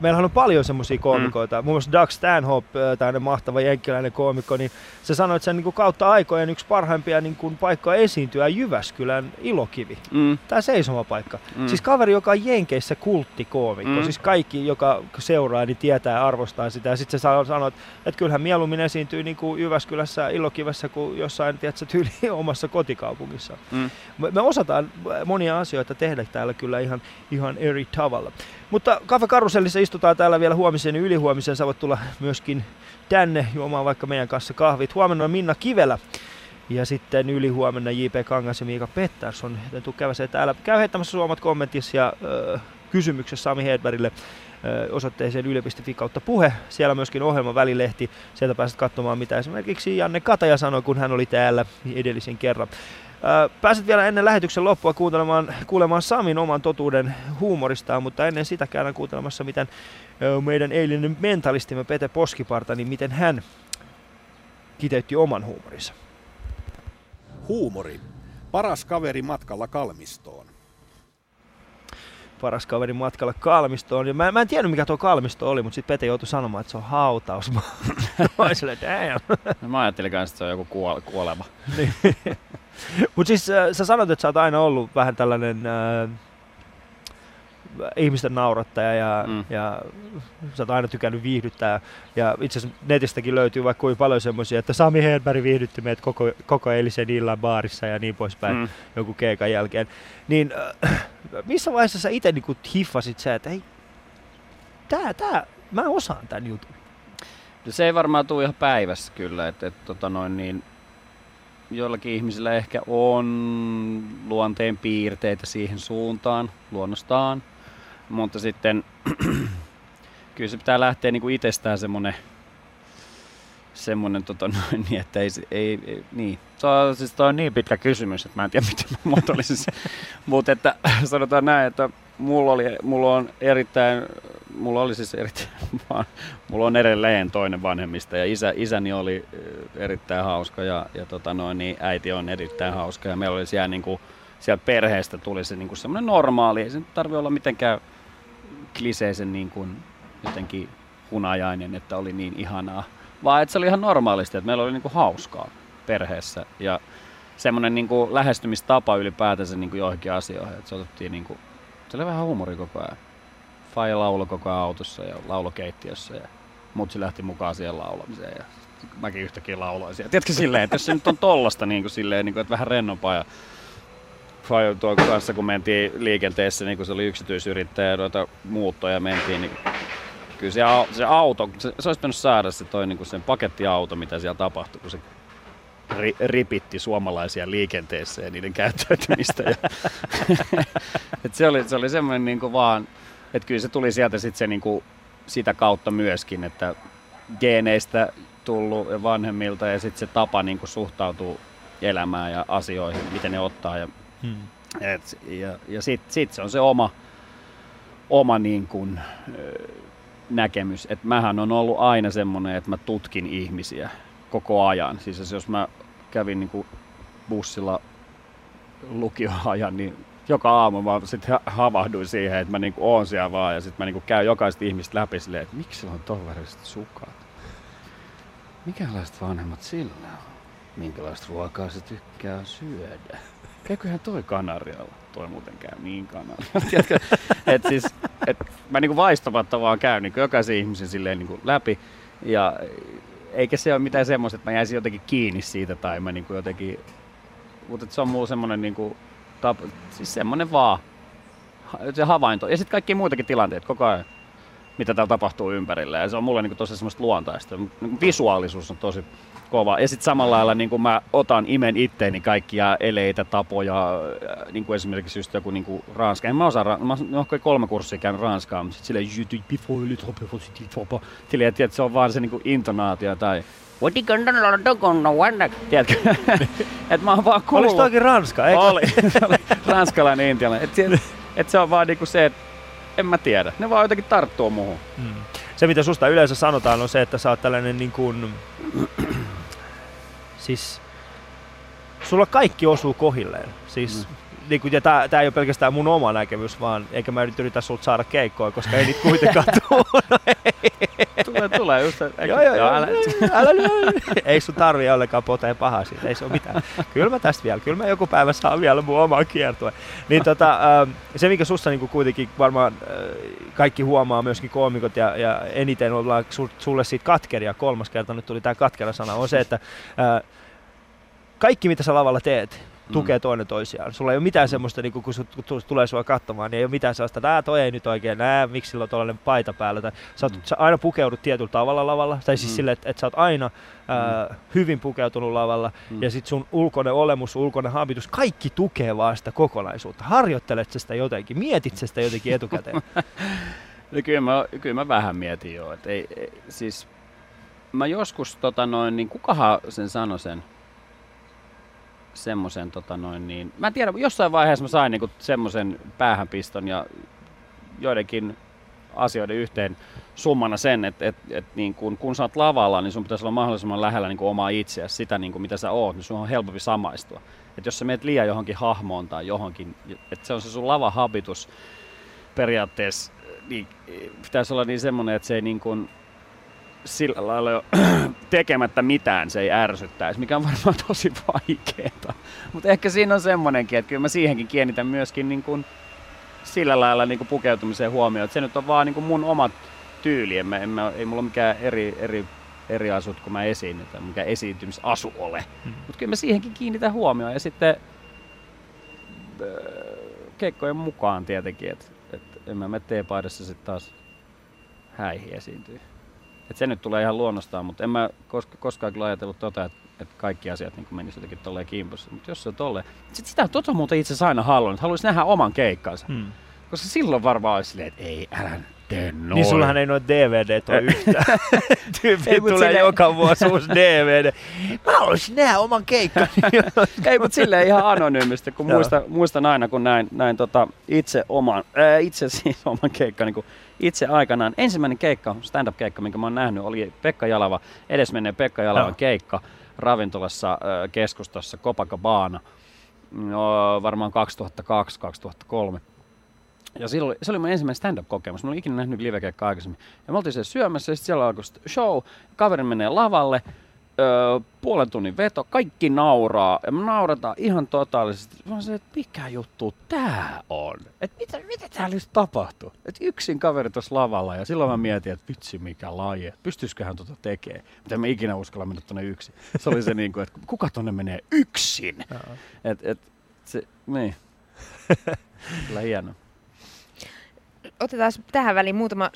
meillähän on paljon semmoisia koomikoita, muun muassa Doug Stanhope, äh, tämmöinen mahtava jenkkiläinen koomikko, niin se sanoi, että se on niin kuin kautta aikojen yksi parhaimpia niin kuin paikkoja esiintyä Jyväskylän ilokivi. Mm. Tämä seisomapaikka. Mm. Mm. Siis kaveri, joka on Jenkeissä kulttikoomikko. Mm. Mm. Siis kaikki, joka seuraa, niin tietää ja arvostaa sitä. Ja sitten se sanoo, että, että kyllähän mieluummin esiintyy niin kuin Jyväskylässä Ilokivessä kuin jossain, tiedätkö, tyyli omassa kotikaupungissa. Mm. Me, me osataan monia asioita tehdä täällä kyllä ihan, ihan eri tavalla. Mutta Cafe Karusellissa istutaan täällä vielä huomisen ja ylihuomisen. Sä voit tulla myöskin tänne juomaan vaikka meidän kanssa kahvit. Huomenna on Minna Kivelä. Ja sitten yli huomenna J.P. Kangas ja Miika Pettersson. Joten tuu käväsee täällä. Käy heittämässä suomat kommentissa ja ö, kysymyksessä Sami Hedbergille osoitteeseen yle.fi kautta puhe. Siellä myöskin ohjelman välilehti. Sieltä pääset katsomaan, mitä esimerkiksi Janne Kataja sanoi, kun hän oli täällä edellisen kerran. Pääset vielä ennen lähetyksen loppua kuuntelemaan, kuulemaan Samin oman totuuden huumoristaan, mutta ennen sitä käydään kuuntelemassa, miten meidän eilinen mentalistimme Pete Poskiparta, niin miten hän kiteytti oman huumorinsa. Huumori. Paras kaveri matkalla kalmistoon. Paras kaveri matkalla Kalmistoon. Ja mä, mä en tiennyt mikä tuo Kalmisto oli, mutta sitten Pete joutui sanomaan, että se on hautaus. Mä olin silleen, damn. No Mä ajattelin kanssa, että se on joku kuole- kuolema. Mutta siis äh, sä sanoit, että sä oot aina ollut vähän tällainen äh, ihmisten naurattaja ja, Mm. ja sä oot aina tykännyt viihdyttää. Ja itse asiassa netistäkin löytyy vaikka kuinka paljon semmoisia, että Sami Hedberg viihdytti meidät koko, koko eilisen illan baarissa ja niin poispäin Mm. joku keikan jälkeen. Niin äh, missä vaiheessa sä itse niinku hiffasit se, että hei, tää, tää, mä osaan tän jutun. No Se ei varmaan tule ihan päivässä kyllä, että et, tota noin niin, joillakin ihmisillä ehkä on luonteen piirteitä siihen suuntaan, luonnostaan, mutta sitten kyllä se pitää lähteä niinku itsestään semmonen, semmonen tota noin, niin, että ei, ei, ei niin. Se on, siis toi on niin pitkä kysymys, että mä en tiedä miten mä muotoilisin. Mutta että sanotaan näin, että mulla, oli, mulla on erittäin, mulla oli siis erittäin, vaan, mulla on edelleen toinen vanhemmista ja isä, isäni oli erittäin hauska ja, ja tota noin, niin äiti on erittäin hauska ja meillä oli siellä niinku, sieltä perheestä tuli se niinku semmoinen normaali, ei se nyt tarvi olla mitenkään kliseisen niin kuin jotenkin hunajainen, että oli niin ihanaa, vaan että se oli ihan normaalisti, että meillä oli niin kuin hauskaa perheessä ja semmoinen niin kuin lähestymistapa ylipäätänsä niin kuin joihinkin asioihin, että se otettiin niin kuin, se oli vähän huumori koko ajan. Faija lauloi koko ajan autossa ja laulokeittiössä ja mutsi lähti mukaan siihen laulamiseen ja mäkin yhtäkkiä lauloin siellä. Tiedätkö silleen, että jos se nyt on tollasta niin kuin silleen, niin kuin, että vähän rennompaa ja Tuon kanssa, kun mentiin liikenteessä, niin kun se oli yksityisyrittäjä noita muuttoja mentiin, niin kyllä se, se auto, se, se olisi pitänyt saada se toi niin sen pakettiauto, mitä siellä tapahtui, kun se ri, ripitti suomalaisia liikenteessä ja niiden käyttäytymistä. Ja et se, oli, se oli semmoinen niin vaan, että kyllä se tuli sieltä sit se niin kuin, sitä kautta myöskin, että geeneistä tullut ja vanhemmilta ja sitten se tapa niin kuin suhtautuu elämään ja asioihin, miten ne ottaa ja Hmm. et, ja ja sitten sit se on se oma, oma niin kuin, ö, näkemys. Et mähän on ollut aina semmoinen, että mä tutkin ihmisiä koko ajan. Siis jos mä kävin niin kuin bussilla lukioajan, niin joka aamu mä sitten havahduin siihen, että mä niin kuin oon siellä vaan ja sitten mä niin kuin käyn jokaista ihmistä läpi silleen, että miksi on ton väriset sukat? Mikälaiset vanhemmat sillä on? Minkälaista ruokaa se tykkää syödä? Käyköhän toi Kanarialla? Toi muuten käy niin Kanarialla. Et siis, et mä niinku vaistomatta vaan käyn niinku jokaisen ihmisen silleen niinku läpi. Ja eikä se ole mitään semmoista, että mä jäisin jotenkin kiinni siitä tai mä niinku jotenkin... Mutta se on mulla semmonen niinku... Tap, siis semmonen vaan se havainto. Ja sitten kaikki muitakin tilanteet koko ajan, mitä täällä tapahtuu ympärillä. Ja se on mulle niinku tosi semmoista luontaista. Visuaalisuus on tosi kova. Ja sitten samalla lailla niin mä otan imen itteeni kaikkia eleitä, tapoja, äh, niin kuin esimerkiksi just joku niin ranska. En mä osaa, ra- mä oon kolme kurssia käynyt ranskaa, mutta sitten silleen, je te before le trop Silleen, että se on vaan se niin intonaatio tai Tiedätkö? että mä oon vaan kuullut. Olis toikin ranska, eikö? Oli. Ranskalainen intialainen. Että se, et se on vaan niinku se, että en mä tiedä. Ne vaan jotenkin tarttuu muuhun. Mm. Se mitä susta yleensä sanotaan on se, että sä oot tällainen niin kuin, siis sulla kaikki osuu kohilleen. Siis, mm. Niin kuin, ja tää, tää ei ole pelkästään mun oma näkemys, vaan eikä mä nyt yritä sulta saada keikkoa, koska ei niitä kuitenkaan tule. tulee, tulee just. Eikä, joo, joo, joo, älä, älä, älä, ei sun tarvii ollenkaan poteen pahaa siitä, ei se ole mitään. Kyllä mä tästä vielä, kyllä mä joku päivä saan vielä mun omaa kiertoa. Niin tota, se mikä sussa niin kuitenkin varmaan kaikki huomaa, myöskin koomikot ja, ja eniten ollaan sulle siitä katkeria, kolmas kerta nyt tuli tämä katkera sana, on se, että kaikki mitä sä lavalla teet, tukee mm. toinen toisiaan. Sulla ei ole mitään semmoista, niin kun kun tulee sua katsomaan, niin ei ole mitään sellaista, että toi ei nyt oikein, nää, miksi sillä on tuollainen paita päällä. Tai sä, oot, mm. sä aina pukeudut tietyllä tavalla lavalla, tai siis mm. silleen, että, että sä oot aina ää, mm. hyvin pukeutunut lavalla, mm. ja sitten sun ulkoinen olemus, ulkoinen habitus, kaikki tukee vaan sitä kokonaisuutta. Harjoittelet sitä jotenkin, mietit sitä jotenkin etukäteen. no kyllä mä, kyllä mä vähän mietin jo, että ei, ei, siis mä joskus, tota noin, niin kukahan sen sanoi sen, semmoisen, tota noin, niin, mä en tiedä, jossain vaiheessa mä sain niinku semmoisen päähänpiston ja joidenkin asioiden yhteen summana sen, että et, et, niin kun, kun sä oot lavalla, niin sun pitäisi olla mahdollisimman lähellä niin omaa itseäsi, sitä niin mitä sä oot, niin sun on helpompi samaistua. Et jos sä meet liian johonkin hahmoon tai johonkin, että se on se sun lavahabitus periaatteessa, niin pitäisi olla niin semmoinen, että se ei niin kuin, sillä lailla jo tekemättä mitään se ei ärsyttäisi, mikä on varmaan tosi vaikeaa. Mutta ehkä siinä on semmonenkin, että kyllä mä siihenkin kiinnitän myöskin niin kuin sillä lailla niin kuin pukeutumiseen huomioon. Että se nyt on vaan niin kuin mun omat tyyli. En mä, en mä, ei mulla ole mikään eri, eri, eri asut, kun mä esiinnyn, tai mikä esiintymisasu ole. Hmm. Mutta kyllä mä siihenkin kiinnitän huomioon. Ja sitten äh, keikkojen mukaan tietenkin, että et en mä mene teepaidassa sitten taas häihin esiintyy. Et se nyt tulee ihan luonnostaan, mutta en mä koska, koskaan kyllä ajatellut tota, että et kaikki asiat niin menisivät jotenkin tolleen kimpussa. Mutta jos se on tolleen... Sitten sitä tota muuten itse asiassa aina halunnut, että haluaisi nähdä oman keikkansa. Hmm. Koska silloin varmaan olisi silleen, että ei, älä tee noin. Niin sullahan ei noita DVD ole yhtään. Tyyppi ei, tulee sille... joka vuosi uusi DVD. Mä haluaisin nähdä oman keikkan. ei, mutta silleen ihan anonyymisti, kun muistan, muistan aina, kun näin, näin tota itse, oman, ää, itse siis oman keikkan, niin itse aikanaan. Ensimmäinen keikka, stand-up-keikka, minkä mä oon nähnyt, oli Pekka Jalava, edesmenneen Pekka Jalavan no. keikka ravintolassa äh, keskustassa Copacabana. No, varmaan 2002-2003. Ja silloin, se oli mun ensimmäinen stand-up-kokemus. Mä olin ikinä nähnyt livekeikkaa aikaisemmin. Ja me oltiin siellä syömässä ja sitten siellä alkoi show. Kaveri menee lavalle öö, puolen tunnin veto, kaikki nauraa, ja me naurataan ihan totaalisesti. Mä se, että mikä juttu tää on? Että mitä, mitä täällä nyt tapahtuu? Että yksin kaveri tuossa lavalla, ja silloin mä mietin, että vitsi mikä laji, että pystyisiköhän tuota tekemään. Mutta en mä ikinä uskalla mennä tuonne yksin. Se oli se niin kuin, että kuka tonne menee yksin? Et, et, se, niin. Kyllä hieno otetaan tähän väliin muutama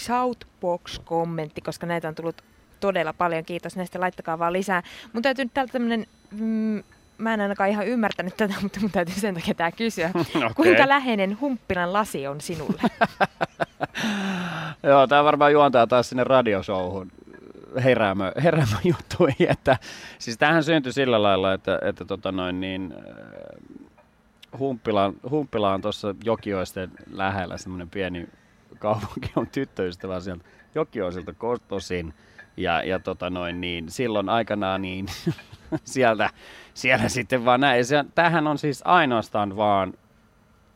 Shoutbox-kommentti, koska näitä on tullut todella paljon. Kiitos näistä, laittakaa vaan lisää. Mun täytyy nyt täältä tämmönen, mm, mä en ainakaan ihan ymmärtänyt tätä, mutta mun täytyy sen takia tää kysyä. okay. Kuinka läheinen humppilan lasi on sinulle? Joo, tää varmaan juontaa taas sinne radioshowhun heräämö, heräämö juttuihin. Että, siis tämähän syntyi sillä lailla, että, että tota noin, niin, Humppila on tuossa Jokioisten lähellä semmoinen pieni kaupunki, on tyttöystävä sieltä Jokioisilta kotoisin. Ja, ja tota noin, niin silloin aikanaan niin sieltä, siellä sitten vaan näin. Se, tämähän on siis ainoastaan vaan,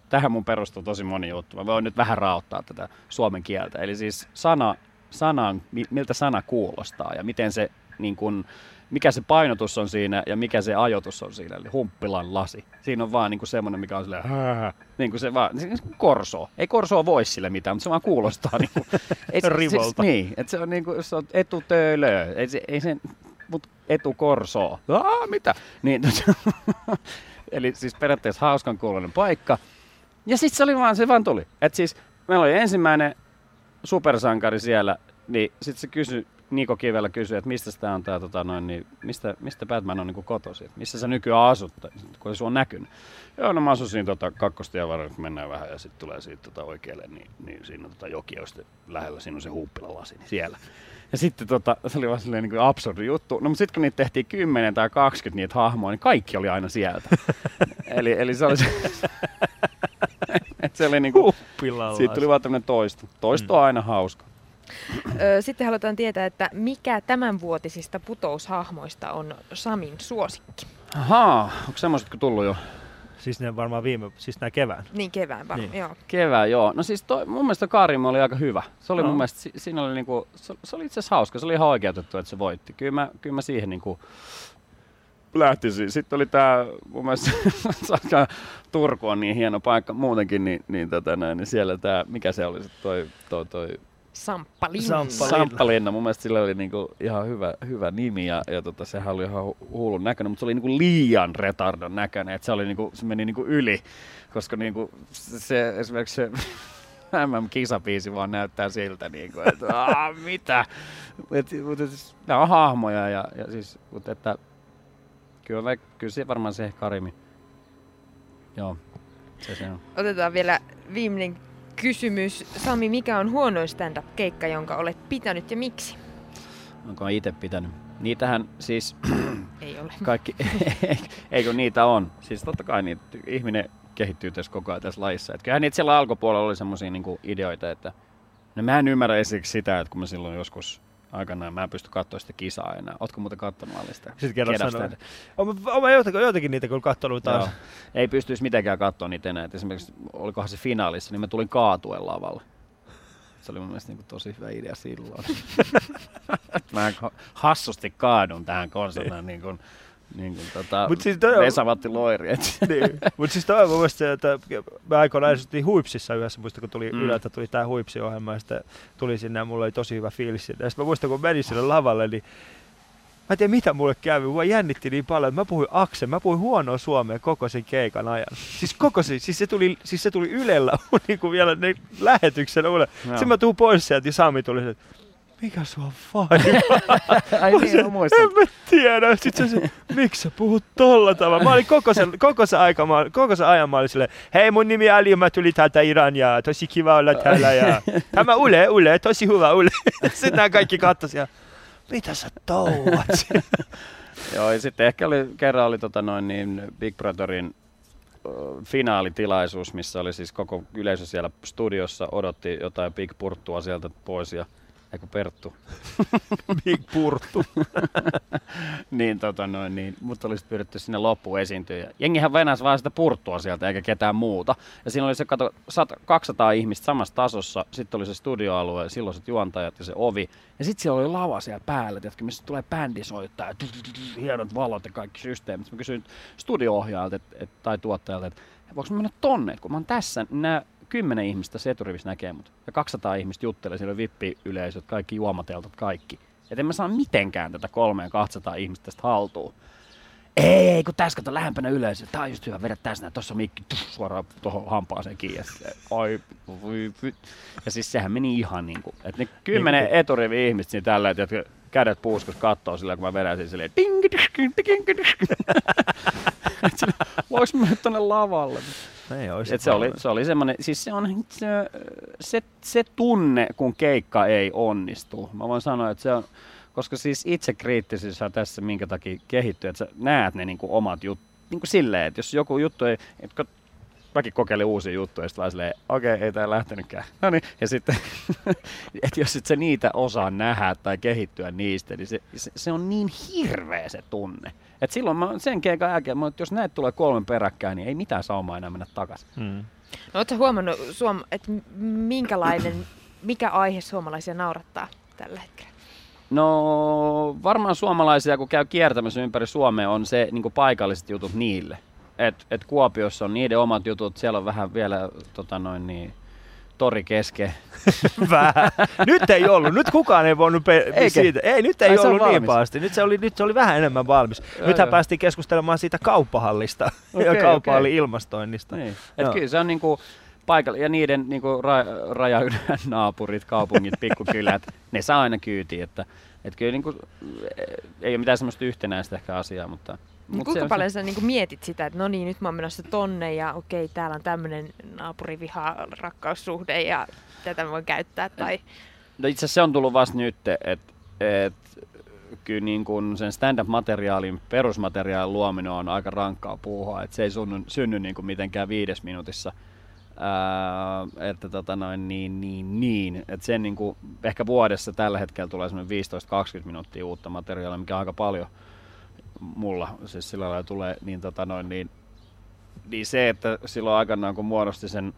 tähän mun perustuu tosi moni juttu. Mä voin nyt vähän rauttaa tätä suomen kieltä. Eli siis sana, sanan, miltä sana kuulostaa ja miten se niin kun, mikä se painotus on siinä ja mikä se ajoitus on siinä, eli humppilan lasi. Siinä on vaan niin semmoinen, mikä on silleen, niin kuin se vaan, se, korso. Ei korsoa voi sille mitään, mutta se vaan kuulostaa niin kuin, ei, Rivolta. Se, niin, että se on niin kuin, se on etutöölö, ei se, ei se mut etukorso. Aa, mitä? Niin, eli siis periaatteessa hauskan kuulonen paikka. Ja sitten se oli vaan, se vaan tuli. että siis meillä oli ensimmäinen supersankari siellä, niin sitten se kysyi Niko Kivellä kysyi, että mistä tämä on tää, tota, noin, niin, mistä, mistä Batman on niin kotosi, että missä sä nykyään asut, kun sua on näkynyt. Joo, no mä asun siinä tota, kakkostien varrella, kun mennään vähän ja sitten tulee siitä tota, oikealle, niin, niin siinä on tota, joki on sitten lähellä, siinä on se huuppilalasi, niin siellä. Ja sitten tota, se oli vaan silleen niin absurdi juttu. No mutta sitten kun niitä tehtiin 10 tai 20 niitä hahmoja, niin kaikki oli aina sieltä. eli, eli se oli se, et se oli niinku, siitä tuli vaan tämmöinen toisto. Toisto on aina hauska. Ö, Sitten halutaan tietää, että mikä tämänvuotisista putoushahmoista on Samin suosikki? Ahaa, onko semmoisetko tullut jo? Siis ne varmaan viime, siis nää kevään. Niin kevään varmaan, Niin. joo. Kevään, joo. No siis toi, mun mielestä Karim oli aika hyvä. Se oli No. mun mielestä, si- siinä oli niinku, se, se oli itse asiassa hauska. Se oli ihan oikeutettu, että se voitti. Kyllä mä, kyllä mä siihen niinku lähtisin. Sitten oli tää, mun mielestä Turku on niin hieno paikka muutenkin, niin, niin, tota näin, niin siellä tää, mikä se oli, se toi, toi, toi Samppa Linna. Samppa- Samppalinna, mun mielestä sillä oli niinku ihan hyvä, hyvä nimi ja, ja tota, sehän oli ihan hu- hullun näköinen, mutta se oli niinku liian retardon näköinen, että se, oli niinku, se meni niinku yli, koska niinku se, esimerkiksi se MM-kisabiisi vaan näyttää siltä, niinku, että aah, mitä, et, mutta siis, nämä on hahmoja ja, ja siis, mutta että kyllä, kyllä se varmaan se Karimi, joo, se se on. Otetaan vielä viimeinen kysymys. Sami, mikä on huonoin stand-up-keikka, jonka olet pitänyt ja miksi? Onko itse pitänyt? Niitähän siis Ei ole. kaikki, eikö niitä on? Siis totta kai niitä, ihminen kehittyy tässä koko ajan tässä lajissa. Et kyllähän niitä siellä alkupuolella oli semmoisia niinku ideoita, että no mä en ymmärrä esimerkiksi sitä, että kun mä silloin joskus aikanaan, mä en pysty katsoa sitä kisaa enää. Ootko muuten katsonut Allista? Sitten kerran sanoin. Olen, olen joitakin, niitä kyllä katsonut taas. Joo. Ei pystyisi mitenkään katsoa niitä enää. Et esimerkiksi olikohan se finaalissa, niin mä tulin kaatuen lavalle. Se oli mun mielestä niinku tosi hyvä idea silloin. mä hassusti kaadun tähän konsona niin kuin, niin kuin tota, Mut siis toi on- Vesa-Matti Loiri. Niin. Mutta siis toi on mun mielestä se, että mä aikoinaan esittiin Huipsissa yhdessä, muista kun tuli Mm. mm. Yleltä tuli tää Huipsi-ohjelma ja sitten tuli sinne ja mulla oli tosi hyvä fiilis sinne. Ja sitten mä muistan, kun menin sinne lavalle, niin Mä en tiedä mitä mulle kävi, mua jännitti niin paljon, että mä puhuin aksen, mä puhuin huonoa suomea koko sen keikan ajan. Siis koko se, siis se tuli, siis se tuli Ylellä niin kuin vielä ne lähetyksen. Joo. Sitten mä tuun pois sieltä ja Sami tuli, että mikä sua vaivaa? Ai niin, mä muistan. En mä tiedä. Sitten se, miksi sä puhut tolla tavalla? Mä olin koko sen, koko sen, aika, mä, koko sen ajan mä olin silleen, hei mun nimi on Ali, mä tulin täältä Iran ja tosi kiva olla täällä ja tämä Ule, Ule, tosi hyvä Ule. Sitten nämä kaikki kattosi ja mitä sä touhuat? Joo, ja sitten ehkä oli, kerran oli tota noin niin Big Brotherin finaalitilaisuus, missä oli siis koko yleisö siellä studiossa, odotti jotain Big Purttua sieltä pois ja Eikö Perttu? Big Purttu. niin, tota noin, niin, mutta olisi pyydetty sinne loppuun esiintyä. Ja Jengihän venäsi vaan sitä purttua sieltä eikä ketään muuta. Ja siinä oli se, kato, 100 200 ihmistä samassa tasossa, sitten oli se studioalue, silloiset juontajat ja se ovi. Ja sitten siellä oli lava siellä päällä, tiedätkö, missä tulee bändi soittaa ja hienot valot ja kaikki systeemit. Mä kysyin studio-ohjaajalta et, et, tai tuottajalta, että voiko mä mennä tonne, kun mä oon tässä, niin nämä kymmenen ihmistä se eturivissä näkee mut. Ja 200 ihmistä juttelee, siellä on vippiyleisöt, kaikki juomateltat, kaikki. Et en mä saa mitenkään tätä kolmeen 200 ihmistä tästä haltuun. Ei, ei, kun tässä kato lähempänä yleisö. Tää on just hyvä, vedä tässä näin, tossa on mikki, tuff, suoraan tuohon hampaaseen kiinni. Ja, Ai, voi, vy. ja siis sehän meni ihan niinku, että ne kymmenen Niinku- eturivi ihmistä siinä tällä, että kädet puuskus kattoo sillä, kun mä vedän siinä silleen, ding, ding, ding, ding. Voinko mennä tonne lavalle? Ei olisi Et se, oli, se oli semmoinen, siis se on se, se, se tunne, kun keikka ei onnistu. Mä voin sanoa, että se on, koska siis itse kriittisyys on tässä minkä takia kehittyy, että sä näet ne niinku omat jutut, niinku silleen, että jos joku juttu ei, et kun mäkin kokeilin uusia juttuja, ja sitten vaan silleen, okei, okay, ei tää lähtenytkään. No niin, ja sitten, että jos et sä niitä osaa nähdä tai kehittyä niistä, niin se, se, se on niin hirveä se tunne. Et silloin mä sen keikan jälkeen, mä, että jos näet tulee kolmen peräkkäin, niin ei mitään saumaa enää mennä takaisin. Mm. No ootko huomannut, Suom, että minkälainen, mikä aihe suomalaisia naurattaa tällä hetkellä? No varmaan suomalaisia, kun käy kiertämässä ympäri Suomea, on se niin paikalliset jutut niille. Et, et Kuopiossa on niiden omat jutut, siellä on vähän vielä tota noin niin, tori kesken. Vähän. Nyt ei ollut. Nyt kukaan ei voinut pe- Eikä? siitä. Ei, nyt ei Ai, ollut niin pahasti. Nyt se, oli, nyt se oli vähän enemmän valmis. Joo, Nythän joo. päästiin keskustelemaan siitä kauppahallista Okei, ja kauppahallin okei. ilmastoinnista. Niin. Et Joo. kyllä se on niinku, paikalla, ja niiden niin kuin ra- rajaydän naapurit, kaupungit, pikkukylät, ne saa aina kyytiä, että, että kyllä niin kuin, ei ole mitään semmoista yhtenäistä ehkä asiaa, mutta Mut kuinka se on paljon sä niin mietit sitä, että no niin, nyt mä oon menossa tonne ja okei, täällä on tämmöinen naapuriviha rakkaussuhde ja tätä mä voin käyttää. Tai... No itse asiassa se on tullut vasta nyt, että et, kyllä niin kun sen stand-up-materiaalin perusmateriaalin luominen on aika rankkaa puuhaa, että se ei synny, synny niin kuin mitenkään viides minuutissa. Ää, että tota noin, niin, niin, niin. Et sen niin kuin, ehkä vuodessa tällä hetkellä tulee semmoinen 15-20 minuuttia uutta materiaalia, mikä on aika paljon mulla. Siis sillä lailla tulee, niin, tota noin, niin, niin se, että silloin aikanaan kun muodosti sen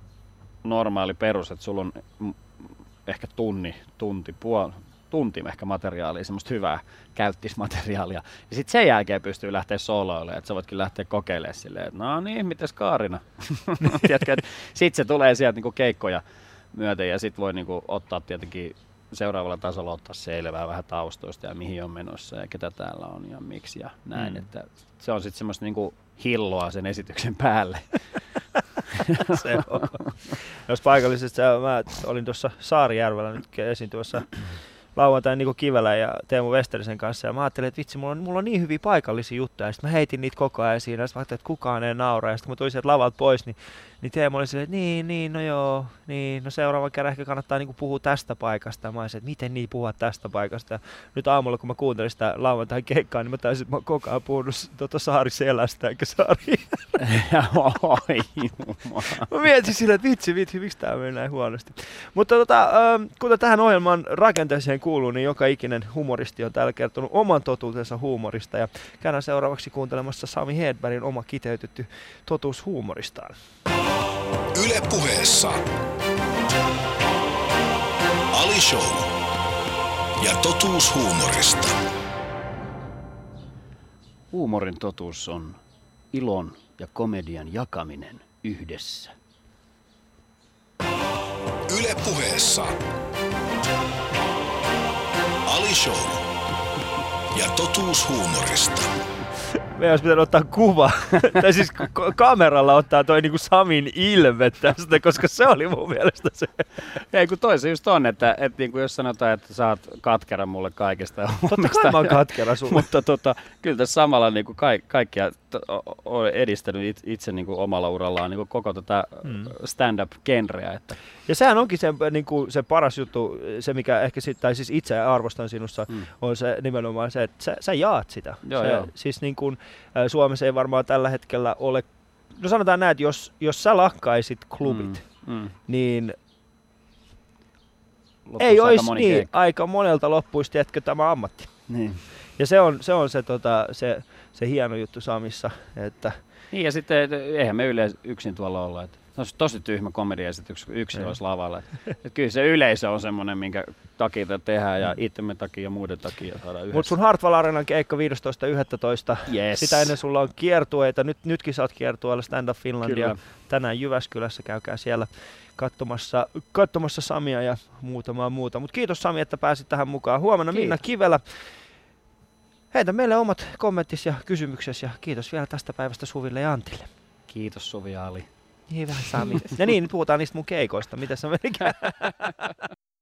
normaali perus, että sulla on ehkä tunni, tunti, puoli, tunti ehkä materiaalia, semmoista hyvää käyttismateriaalia. Ja sitten sen jälkeen pystyy lähteä soloille, että sä voitkin lähteä kokeilemaan silleen, että no niin, mites Kaarina? sitten se tulee sieltä niinku keikkoja myöten ja sitten voi niinku ottaa tietenkin seuraavalla tasolla ottaa selvää vähän taustoista ja mihin on menossa ja ketä täällä on ja miksi ja näin. Mm. Että se on sitten semmoista niinku hilloa sen esityksen päälle. se on. Jos paikallisesti, mä olin tuossa Saarijärvellä nyt esiintyvässä lauantain Niko Kivelä ja Teemu Westerisen kanssa. Ja mä ajattelin, että vitsi, mulla on, mulla on niin hyviä paikallisia juttuja. Ja sitten mä heitin niitä koko ajan siinä. Ja sitten mä ajattelin, että kukaan ei naura. Ja sitten kun mä tulin sieltä lavalta pois, niin niin Teemu oli silleen, että niin, niin, no joo, niin, no seuraavan kerran ehkä kannattaa niinku puhua tästä paikasta. Ja mä olisin, että miten niin puhua tästä paikasta. Ja nyt aamulla, kun mä kuuntelin sitä lauantain keikkaa, niin mä taisin, että mä oon koko ajan puhunut tuota Saari Selästä, eikä Saari. Oi mä mietin silleen, että vitsi, vitsi, miksi tää meni näin huonosti. Mutta tota, kuten tähän ohjelman rakenteeseen kuuluu, niin joka ikinen humoristi on täällä kertonut oman totuutensa huumorista. Ja käydään seuraavaksi kuuntelemassa Sami Hedbergin oma kiteytetty totuus huumoristaan. Yle puheessa. Ali Show. Ja totuus huumorista. Huumorin totuus on ilon ja komedian jakaminen yhdessä. Yle puheessa. Ali Show. Ja totuus huumorista meidän olisi pitänyt ottaa kuva, tai siis kameralla ottaa toi niinku Samin ilme tästä, koska se oli mun mielestä se. Ei kun toisa just on, että, että niinku jos sanotaan, että sä oot katkera mulle kaikesta. Totta kai mä oon katkera sulle. mutta tota, kyllä tässä samalla niinku ka- kaikkia on edistänyt itse niinku omalla urallaan niinku koko tätä mm. stand-up-genreä. Että. Ja sehän onkin se, niinku, se paras juttu, se mikä ehkä sit, tai siis itse arvostan sinussa, mm. on se nimenomaan se, että sä, sä jaat sitä. Joo, se, joo. Siis niin kuin, Suomessa ei varmaan tällä hetkellä ole, no sanotaan näin, että jos, jos sä lakkaisit klubit, mm. Mm. niin Loppuisi ei olisi niin, keikka. aika monelta loppuisi, tiedätkö, tämä ammatti. Niin. Ja se on se, on se, tota, se, se hieno juttu Samissa. Että... Niin ja sitten eihän me yleensä yksin tuolla olla. Että se olisi tosi tyhmä komediaesitys, kun yksin olisi lavalla. Et kyllä se yleisö on semmoinen, minkä takia tätä tehdään ja mm. itsemme takia ja muiden takia saadaan yhdessä. Mutta sun Hartwall Arenan keikka 15.11. Yes. Sitä ennen sulla on kiertueita. Nyt, nytkin sä oot kiertueella Stand Up Finlandia. Kyllä. Tänään Jyväskylässä käykää siellä katsomassa, katsomassa Samia ja muutamaa muuta. Mutta kiitos Sami, että pääsit tähän mukaan. Huomenna kiitos. Minna Kivelä. Heitä meille omat kommenttisi ja kysymyksesi ja kiitos vielä tästä päivästä Suville ja Antille. Kiitos Suvi Ali. Hyvä Sami. ja niin, nyt puhutaan niistä mun keikoista. Mitä sä menikään?